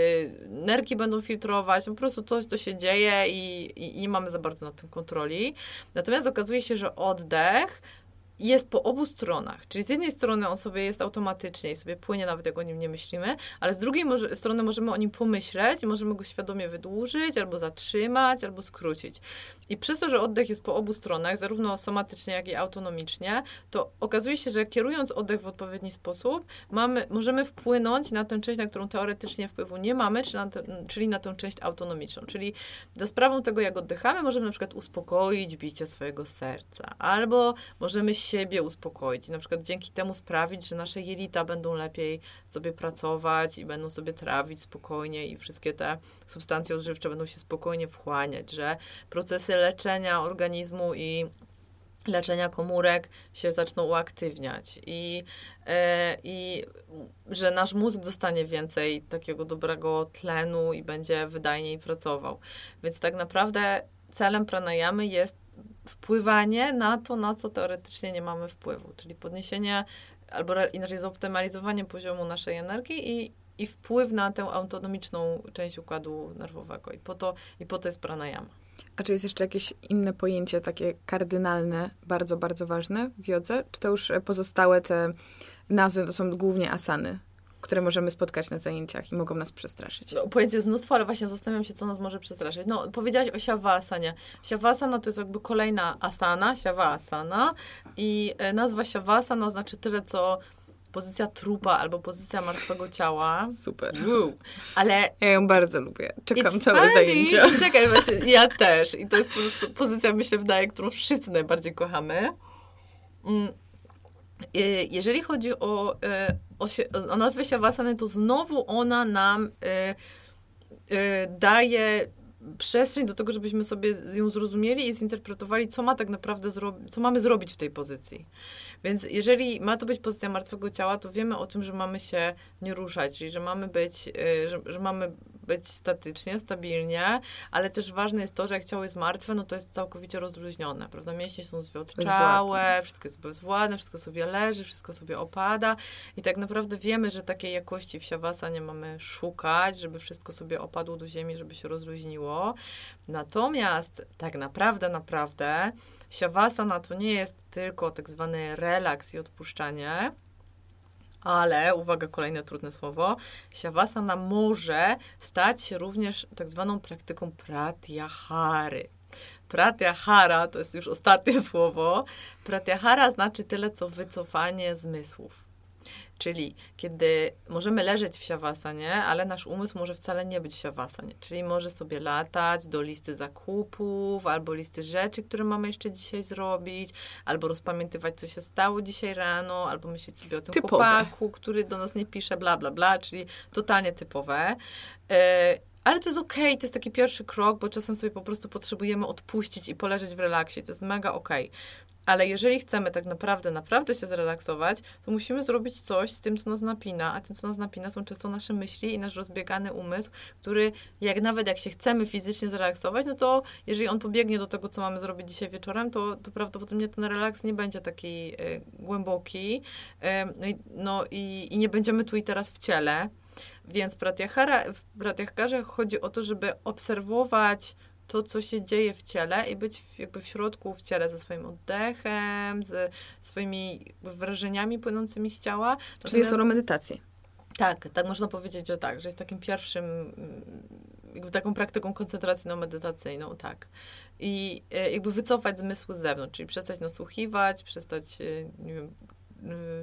Speaker 2: nerki będą filtrować. Po prostu coś, co się dzieje i, i, i nie mamy za bardzo nad tym kontroli. Natomiast okazuje się, że oddech jest po obu stronach. Czyli z jednej strony on sobie jest automatycznie i sobie płynie, nawet jak o nim nie myślimy, ale z drugiej może, strony możemy o nim pomyśleć, możemy go świadomie wydłużyć, albo zatrzymać, albo skrócić. I przez to, że oddech jest po obu stronach, zarówno somatycznie, jak i autonomicznie, to okazuje się, że kierując oddech w odpowiedni sposób, mamy, możemy wpłynąć na tę część, na którą teoretycznie wpływu nie mamy, czyli na, te, czyli na tę część autonomiczną. Czyli za sprawą tego, jak oddychamy, możemy na przykład uspokoić bicie swojego serca, albo możemy siebie uspokoić na przykład dzięki temu sprawić, że nasze jelita będą lepiej sobie pracować i będą sobie trawić spokojnie i wszystkie te substancje odżywcze będą się spokojnie wchłaniać, że procesy leczenia organizmu i leczenia komórek się zaczną uaktywniać i, e, i że nasz mózg dostanie więcej takiego dobrego tlenu i będzie wydajniej pracował. Więc tak naprawdę celem pranayamy jest wpływanie na to, na co teoretycznie nie mamy wpływu, czyli podniesienie albo inaczej zoptymalizowanie poziomu naszej energii i, i wpływ na tę autonomiczną część układu nerwowego. I po to, i po to jest pranayama.
Speaker 1: A czy jest jeszcze jakieś inne pojęcie, takie kardynalne, bardzo, bardzo ważne w jodze? Czy to już pozostałe te nazwy to są głównie asany? Które możemy spotkać na zajęciach i mogą nas przestraszyć.
Speaker 2: No, pojęć jest mnóstwo, ale właśnie zastanawiam się, co nas może przestraszyć. No, powiedziałaś o siawasanie. Siawasana to jest jakby kolejna asana, siawasana i e, nazwa siawasana znaczy tyle, co pozycja trupa albo pozycja martwego ciała.
Speaker 1: Super.
Speaker 2: Wow. Ale...
Speaker 1: Ja ją bardzo lubię. Czekam całe funny. zajęcia. (laughs)
Speaker 2: Czekaj, właśnie, ja też. I to jest pozycja, mi się wydaje, którą wszyscy najbardziej kochamy. Mm. Y, jeżeli chodzi o, y, o, o nazwę Siawasany, to znowu ona nam y, daje przestrzeń do tego, żebyśmy sobie ją zrozumieli i zinterpretowali, co ma tak naprawdę zrobić, co mamy zrobić w tej pozycji. Więc jeżeli ma to być pozycja martwego ciała, to wiemy o tym, że mamy się nie ruszać, czyli że mamy być, y, że, że mamy być statycznie, stabilnie, ale też ważne jest to, że jak ciało jest martwe, no to jest całkowicie rozluźnione, prawda? Mięśnie są zwiotczałe, wszystko jest bezwładne, wszystko sobie leży, wszystko sobie opada i tak naprawdę wiemy, że takiej jakości w siawasa nie mamy szukać, żeby wszystko sobie opadło do ziemi, żeby się rozluźniło. Natomiast tak naprawdę, naprawdę siawasana to nie jest tylko tak zwany relaks i odpuszczanie, ale, uwaga, kolejne trudne słowo, siawasana może stać się również tak zwaną praktyką pratyahary. Pratyahara to jest już ostatnie (laughs) słowo. Pratyahara znaczy tyle, co wycofanie zmysłów. Czyli kiedy możemy leżeć w siawasanie, ale nasz umysł może wcale nie być w siawasanie. Czyli może sobie latać do listy zakupów, albo listy rzeczy, które mamy jeszcze dzisiaj zrobić, albo rozpamiętywać, co się stało dzisiaj rano, albo myśleć sobie o tym typowe. chłopaku, który do nas nie pisze, bla, bla, bla, czyli totalnie typowe. E, ale to jest okej, okay, to jest taki pierwszy krok, bo czasem sobie po prostu potrzebujemy odpuścić i poleżeć w relaksie. To jest mega okej. Okay. Ale jeżeli chcemy tak naprawdę, naprawdę się zrelaksować, to musimy zrobić coś z tym, co nas napina, a tym, co nas napina, są często nasze myśli i nasz rozbiegany umysł, który jak nawet jak się chcemy fizycznie zrelaksować, no to jeżeli on pobiegnie do tego, co mamy zrobić dzisiaj wieczorem, to, to prawdopodobnie ten relaks nie będzie taki y, głęboki y, no, i, i, nie będziemy tu i teraz w ciele. Więc pratyahara, w pratyahkarze chodzi o to, żeby obserwować to, co się dzieje w ciele i być jakby w środku w ciele ze swoim oddechem, ze swoimi wrażeniami płynącymi z ciała.
Speaker 1: Czyli jest medytacji.
Speaker 2: Tak, tak można powiedzieć, że tak, że jest takim pierwszym, mm, jakby taką praktyką koncentracyjną, medytacyjną, tak. I e, jakby wycofać zmysły z zewnątrz, czyli przestać nasłuchiwać, przestać, e, nie wiem,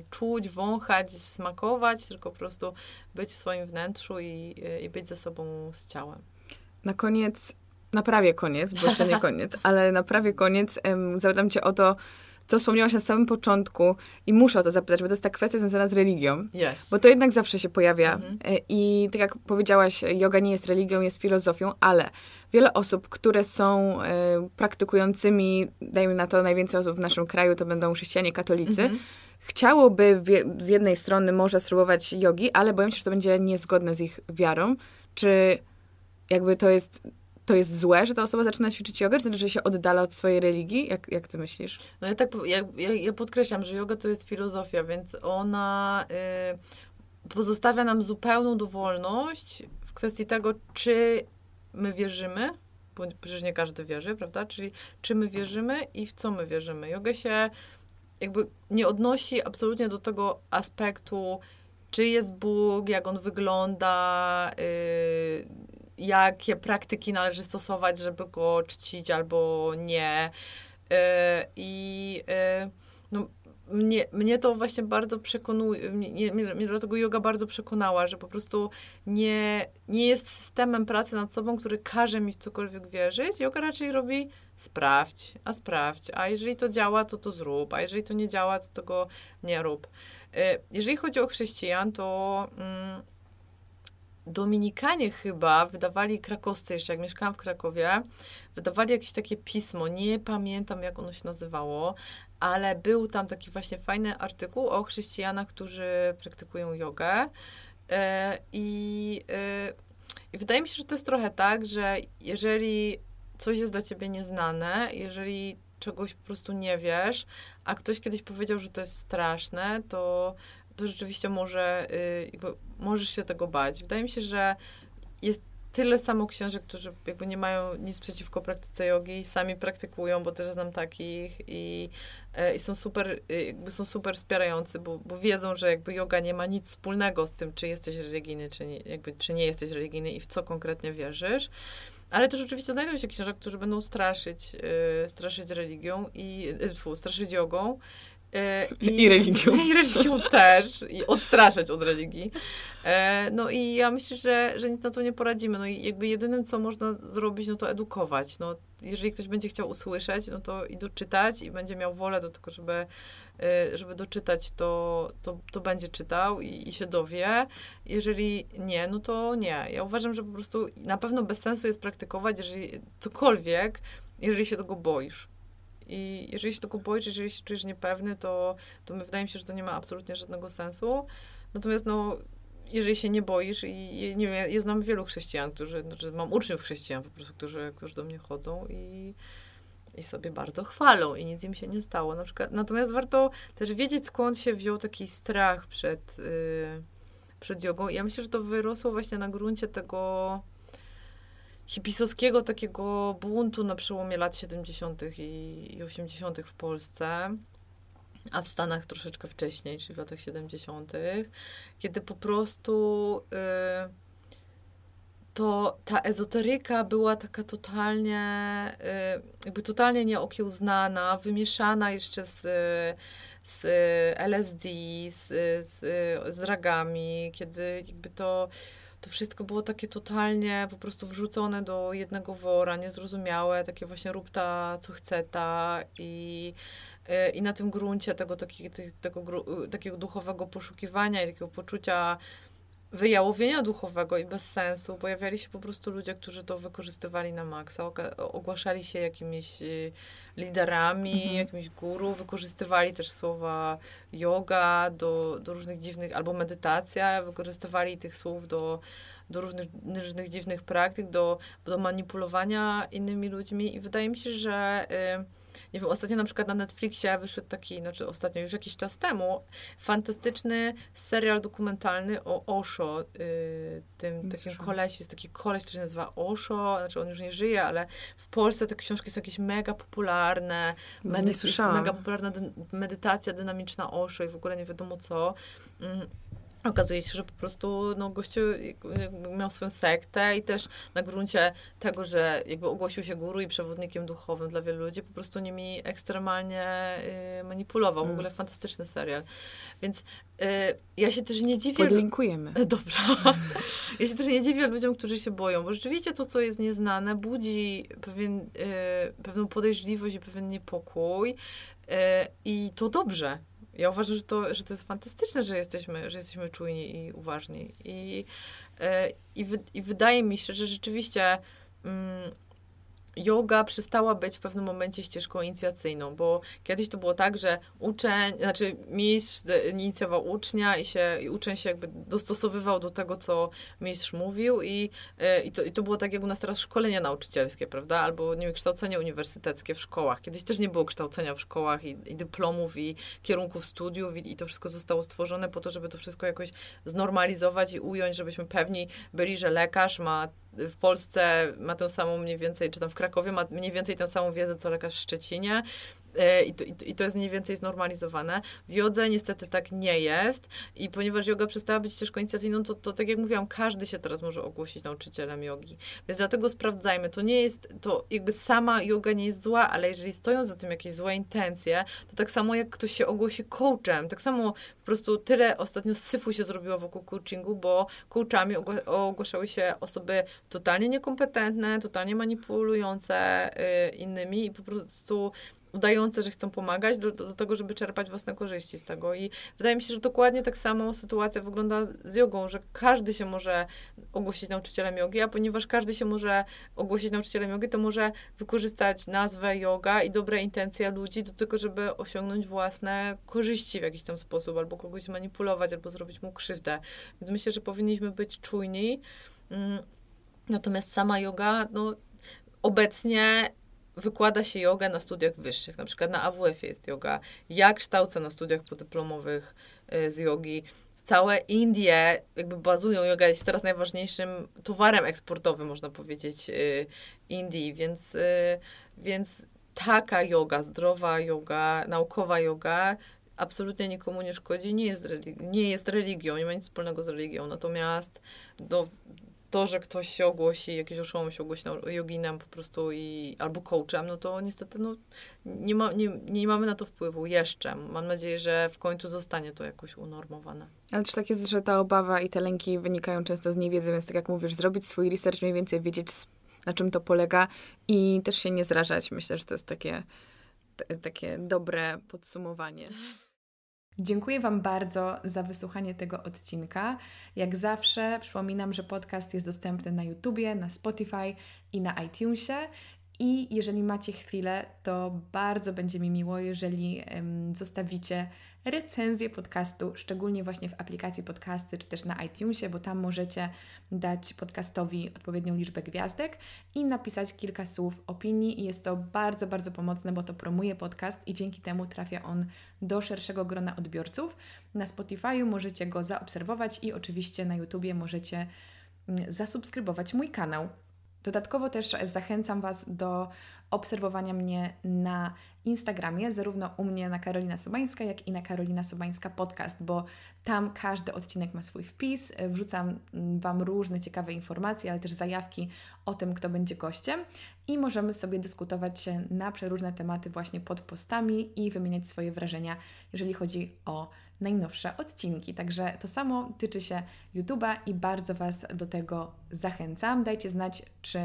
Speaker 2: czuć, wąchać, smakować, tylko po prostu być w swoim wnętrzu i, e, i być ze sobą z ciałem.
Speaker 1: Na koniec na prawie koniec, bo jeszcze nie koniec, (laughs) ale na prawie koniec um, zapytam cię o to, co wspomniałaś na samym początku i muszę o to zapytać, bo to jest ta kwestia związana z religią.
Speaker 2: Yes.
Speaker 1: Bo to jednak zawsze się pojawia. Mhm. E, I tak jak powiedziałaś, yoga nie jest religią, jest filozofią, ale wiele osób, które są e, praktykującymi, dajmy na to najwięcej osób w naszym kraju, to będą chrześcijanie, katolicy, mhm. chciałoby z jednej strony może spróbować jogi, ale boją się, że to będzie niezgodne z ich wiarą. Czy jakby to jest to jest złe, że ta osoba zaczyna ćwiczyć jogę, czy znaczy, że się oddala od swojej religii? Jak, jak ty myślisz?
Speaker 2: No ja tak ja, ja, ja podkreślam, że yoga to jest filozofia, więc ona y, pozostawia nam zupełną dowolność w kwestii tego, czy my wierzymy, bo przecież nie każdy wierzy, prawda? Czyli czy my wierzymy i w co my wierzymy. Yoga się jakby nie odnosi absolutnie do tego aspektu, czy jest Bóg, jak on wygląda, yy, jakie praktyki należy stosować, żeby go czcić albo nie. E, I e, no, mnie, mnie to właśnie bardzo przekonuje, mnie, mnie, mnie dlatego yoga bardzo przekonała, że po prostu nie, nie jest systemem pracy nad sobą, który każe mi w cokolwiek wierzyć. Yoga raczej robi sprawdź, a sprawdź, a jeżeli to działa, to to zrób, a jeżeli to nie działa, to tego nie rób. E, jeżeli chodzi o chrześcijan, to... Mm, Dominikanie chyba wydawali krakowscy jeszcze, jak mieszkałam w Krakowie, wydawali jakieś takie pismo, nie pamiętam jak ono się nazywało, ale był tam taki właśnie fajny artykuł o chrześcijanach, którzy praktykują jogę. E, I, e, I wydaje mi się, że to jest trochę tak, że jeżeli coś jest dla ciebie nieznane, jeżeli czegoś po prostu nie wiesz, a ktoś kiedyś powiedział, że to jest straszne, to to rzeczywiście może, y, jakby, możesz się tego bać. Wydaje mi się, że jest tyle samo książek, którzy jakby nie mają nic przeciwko praktyce jogi, sami praktykują, bo też znam takich i, e, i są super, y, jakby są super wspierający, bo, bo wiedzą, że jakby yoga nie ma nic wspólnego z tym, czy jesteś religijny, czy nie, jakby, czy nie jesteś religijny i w co konkretnie wierzysz. Ale też oczywiście znajdą się książek, którzy będą straszyć, yy, straszyć religią i, yy, straszyć jogą
Speaker 1: I, I religią. (laughs)
Speaker 2: I religią też. I odstraszać od religii. E, no i ja myślę, że, że nic na to nie poradzimy. No i jakby jedynym, co można zrobić, no to edukować. No, jeżeli ktoś będzie chciał usłyszeć, no to i doczytać i będzie miał wolę do tego, żeby, y, żeby doczytać, to, to, to będzie czytał i, i się dowie. Jeżeli nie, no to nie. Ja uważam, że po prostu na pewno bez sensu jest praktykować, jeżeli cokolwiek, jeżeli się tego boisz. I jeżeli się tego boisz, jeżeli się czujesz niepewny, to, to wydaje mi się, że to nie ma absolutnie żadnego sensu. Natomiast no, jeżeli się nie boisz i nie wiem, ja znam wielu chrześcijan, którzy, znaczy mam uczniów chrześcijan po prostu, którzy, którzy do mnie chodzą i, i sobie bardzo chwalą i nic im się nie stało. Na przykład, natomiast warto też wiedzieć, skąd się wziął taki strach przed, yy, przed jogą. I ja myślę, że to wyrosło właśnie na gruncie tego hipisowskiego takiego buntu na przełomie lat 70. i, i 80. w Polsce a w Stanach troszeczkę wcześniej, czyli w latach 70., kiedy po prostu y, to ta ezoteryka była taka totalnie, y, jakby totalnie nieokiełznana, wymieszana jeszcze z, z LSD, z, z, z ragami, kiedy jakby to to wszystko było takie totalnie po prostu wrzucone do jednego wora, niezrozumiałe, takie właśnie rób ta, co chce ta i E, I na tym gruncie tego, taki, tego, takiego duchowego poszukiwania i takiego poczucia wyjałowienia duchowego i bez sensu pojawiali się po prostu ludzie, którzy to wykorzystywali na maksa, ogłaszali się jakimiś y, liderami, mhm. jakimiś guru, wykorzystywali też słowa yoga do, do różnych dziwnych, albo medytacja, wykorzystywali tych słów do, do różnych, różnych dziwnych praktyk, do, do manipulowania innymi ludźmi i wydaje mi się, że y, nie wiem, ostatnio na przykład na Netflixie wyszedł taki, znaczy ostatnio, już jakiś czas temu, fantastyczny serial dokumentalny o Osho, yy, tym takim kolesi, jest taki koleś, który się nazywa Osho, znaczy on już nie żyje, ale w Polsce te książki są jakieś mega popularne,
Speaker 1: medy- nie słyszałam.
Speaker 2: mega popularna dy- medytacja dynamiczna Osho i w ogóle nie wiadomo co. Mm Okazuje się, że po prostu no, gościu miał swoją sektę i też na gruncie tego, że jakby ogłosił się guru i przewodnikiem duchowym dla wielu ludzi, po prostu nimi ekstremalnie y, manipulował. Mm. W ogóle fantastyczny serial. Więc y, ja się też nie dziwię...
Speaker 1: Podlinkujemy. (laughs)
Speaker 2: Dobra. ja się też nie dziwię ludziom, którzy się boją, bo rzeczywiście to, co jest nieznane, budzi pewien, y, pewną podejrzliwość i pewien niepokój y, i to dobrze ja uważam, że to, że to jest fantastyczne, że jesteśmy, że jesteśmy czujni i uważni. I, e, i, i wydaje mi się, że rzeczywiście mm, yoga przestała być w pewnym momencie ścieżką inicjacyjną, bo kiedyś to było tak, że uczeń, znaczy mistrz inicjował ucznia i, się, i uczeń się jakby dostosowywał do tego, co mistrz mówił i, e, i, to, i to było tak jak u nas teraz szkolenia nauczycielskie, prawda? Albo nie wiem, kształcenie uniwersyteckie w szkołach. Kiedyś też nie było kształcenia w szkołach i, i dyplomów i kierunków studiów i, i to wszystko zostało stworzone po to, żeby to wszystko jakoś znormalizować i ująć, żebyśmy pewni byli, że lekarz ma w Polsce ma tę samą mniej więcej, czy tam w Krakowie ma mniej więcej tę samą wiedzę, co lekarz w Szczecinie. E, I to, I to jest mniej więcej znormalizowane. W jodze niestety tak nie jest i ponieważ yoga przestała być ścieżką inicjacyjną, to, to tak jak mówiłam, każdy się teraz może ogłosić nauczycielem jogi. Więc dlatego sprawdzajmy. To nie jest, to jakby sama yoga nie jest zła, ale jeżeli stoją za tym jakieś złe intencje, to tak samo jak ktoś się ogłosi coachem, tak samo po prostu tyle ostatnio syfu się zrobiło wokół coachingu, bo coachami ogłaszały się osoby totalnie niekompetentne, totalnie manipulujące y, innymi i po prostu udające, że chcą pomagać, do, do, tego, żeby czerpać własne korzyści z tego. I wydaje mi się, że dokładnie tak samo sytuacja wygląda z jogą, że każdy się może ogłosić nauczycielem jogi, a ponieważ każdy się może ogłosić nauczycielem jogi, to może wykorzystać nazwę yoga i dobre intencje ludzi do tego, żeby osiągnąć własne korzyści w jakiś tam sposób, albo kogoś zmanipulować, albo zrobić mu krzywdę. Więc myślę, że powinniśmy być czujni. Mm, natomiast sama yoga, no obecnie wykłada się jogę na studiach wyższych, na przykład na AWF jest yoga. Ja kształcę na studiach podyplomowych y, z jogi. Całe Indie jakby bazują, yoga jest teraz najważniejszym towarem eksportowym, można powiedzieć, y, Indii, więc, y, więc taka yoga, zdrowa yoga, naukowa yoga absolutnie nikomu nie szkodzi, nie jest, religi- nie jest religią, nie ma nic wspólnego z religią, natomiast do, to, że ktoś się ogłosi, jakiś oszołom się ogłosi joginem po prostu i albo coachem, no to niestety no, nie, ma, nie, nie mamy na to wpływu jeszcze. Mam nadzieję, że w końcu zostanie to jakoś unormowane.
Speaker 1: Ale też tak jest, że ta obawa i te lęki wynikają często z niewiedzy, więc tak jak mówisz, zrobić swój research, mniej więcej wiedzieć na czym to polega i też się nie zrażać. Myślę, że to jest takie, takie dobre podsumowanie. Dziękuję Wam bardzo za wysłuchanie tego odcinka. Jak zawsze przypominam, że podcast jest dostępny na YouTubie, na Spotify i na iTunesie. I jeżeli macie chwilę, to bardzo będzie mi miło, jeżeli zostawicie recenzję podcastu, szczególnie właśnie w aplikacji podcasty czy też na iTunesie, bo tam możecie dać podcastowi odpowiednią liczbę gwiazdek i napisać kilka słów opinii. I jest to bardzo, bardzo pomocne, bo to promuje podcast i dzięki temu trafia on do szerszego grona odbiorców. Na Spotify możecie go zaobserwować i oczywiście na YouTubie możecie mm, zasubskrybować mój kanał. Dodatkowo też zachęcam Was do obserwowania mnie na Instagramie, zarówno u mnie na Karolina Sobańska, jak i na Karolina Sobańska Podcast, bo tam każdy odcinek ma swój wpis. Wrzucam Wam różne ciekawe informacje, ale też zajawki o tym, kto będzie gościem i możemy sobie dyskutować na przeróżne tematy właśnie pod postami i wymieniać swoje wrażenia, jeżeli chodzi o najnowsze odcinki. Także to samo tyczy się YouTube'a i bardzo Was do tego zachęcam. Dajcie znać, czy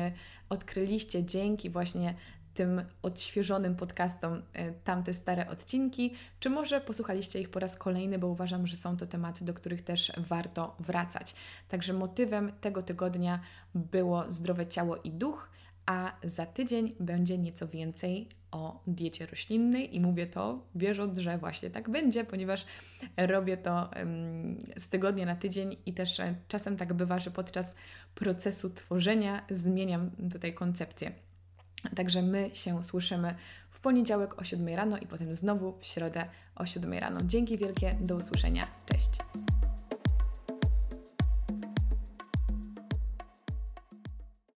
Speaker 1: odkryliście dzięki właśnie tym odświeżonym podcastom e, tamte stare odcinki, czy może posłuchaliście ich po raz kolejny, bo uważam, że są to tematy, do których też warto wracać. Także motywem tego tygodnia było zdrowe ciało i duch, a za tydzień będzie nieco więcej o diecie roślinnej i mówię to wierząc, że właśnie tak będzie, ponieważ robię to z tygodnia na tydzień i też e, czasem tak bywa, że podczas procesu tworzenia zmieniam tutaj koncepcję. Także my się słyszymy w poniedziałek o 7 rano i potem znowu w środę o 7 rano. Dzięki wielkie, do usłyszenia. Cześć.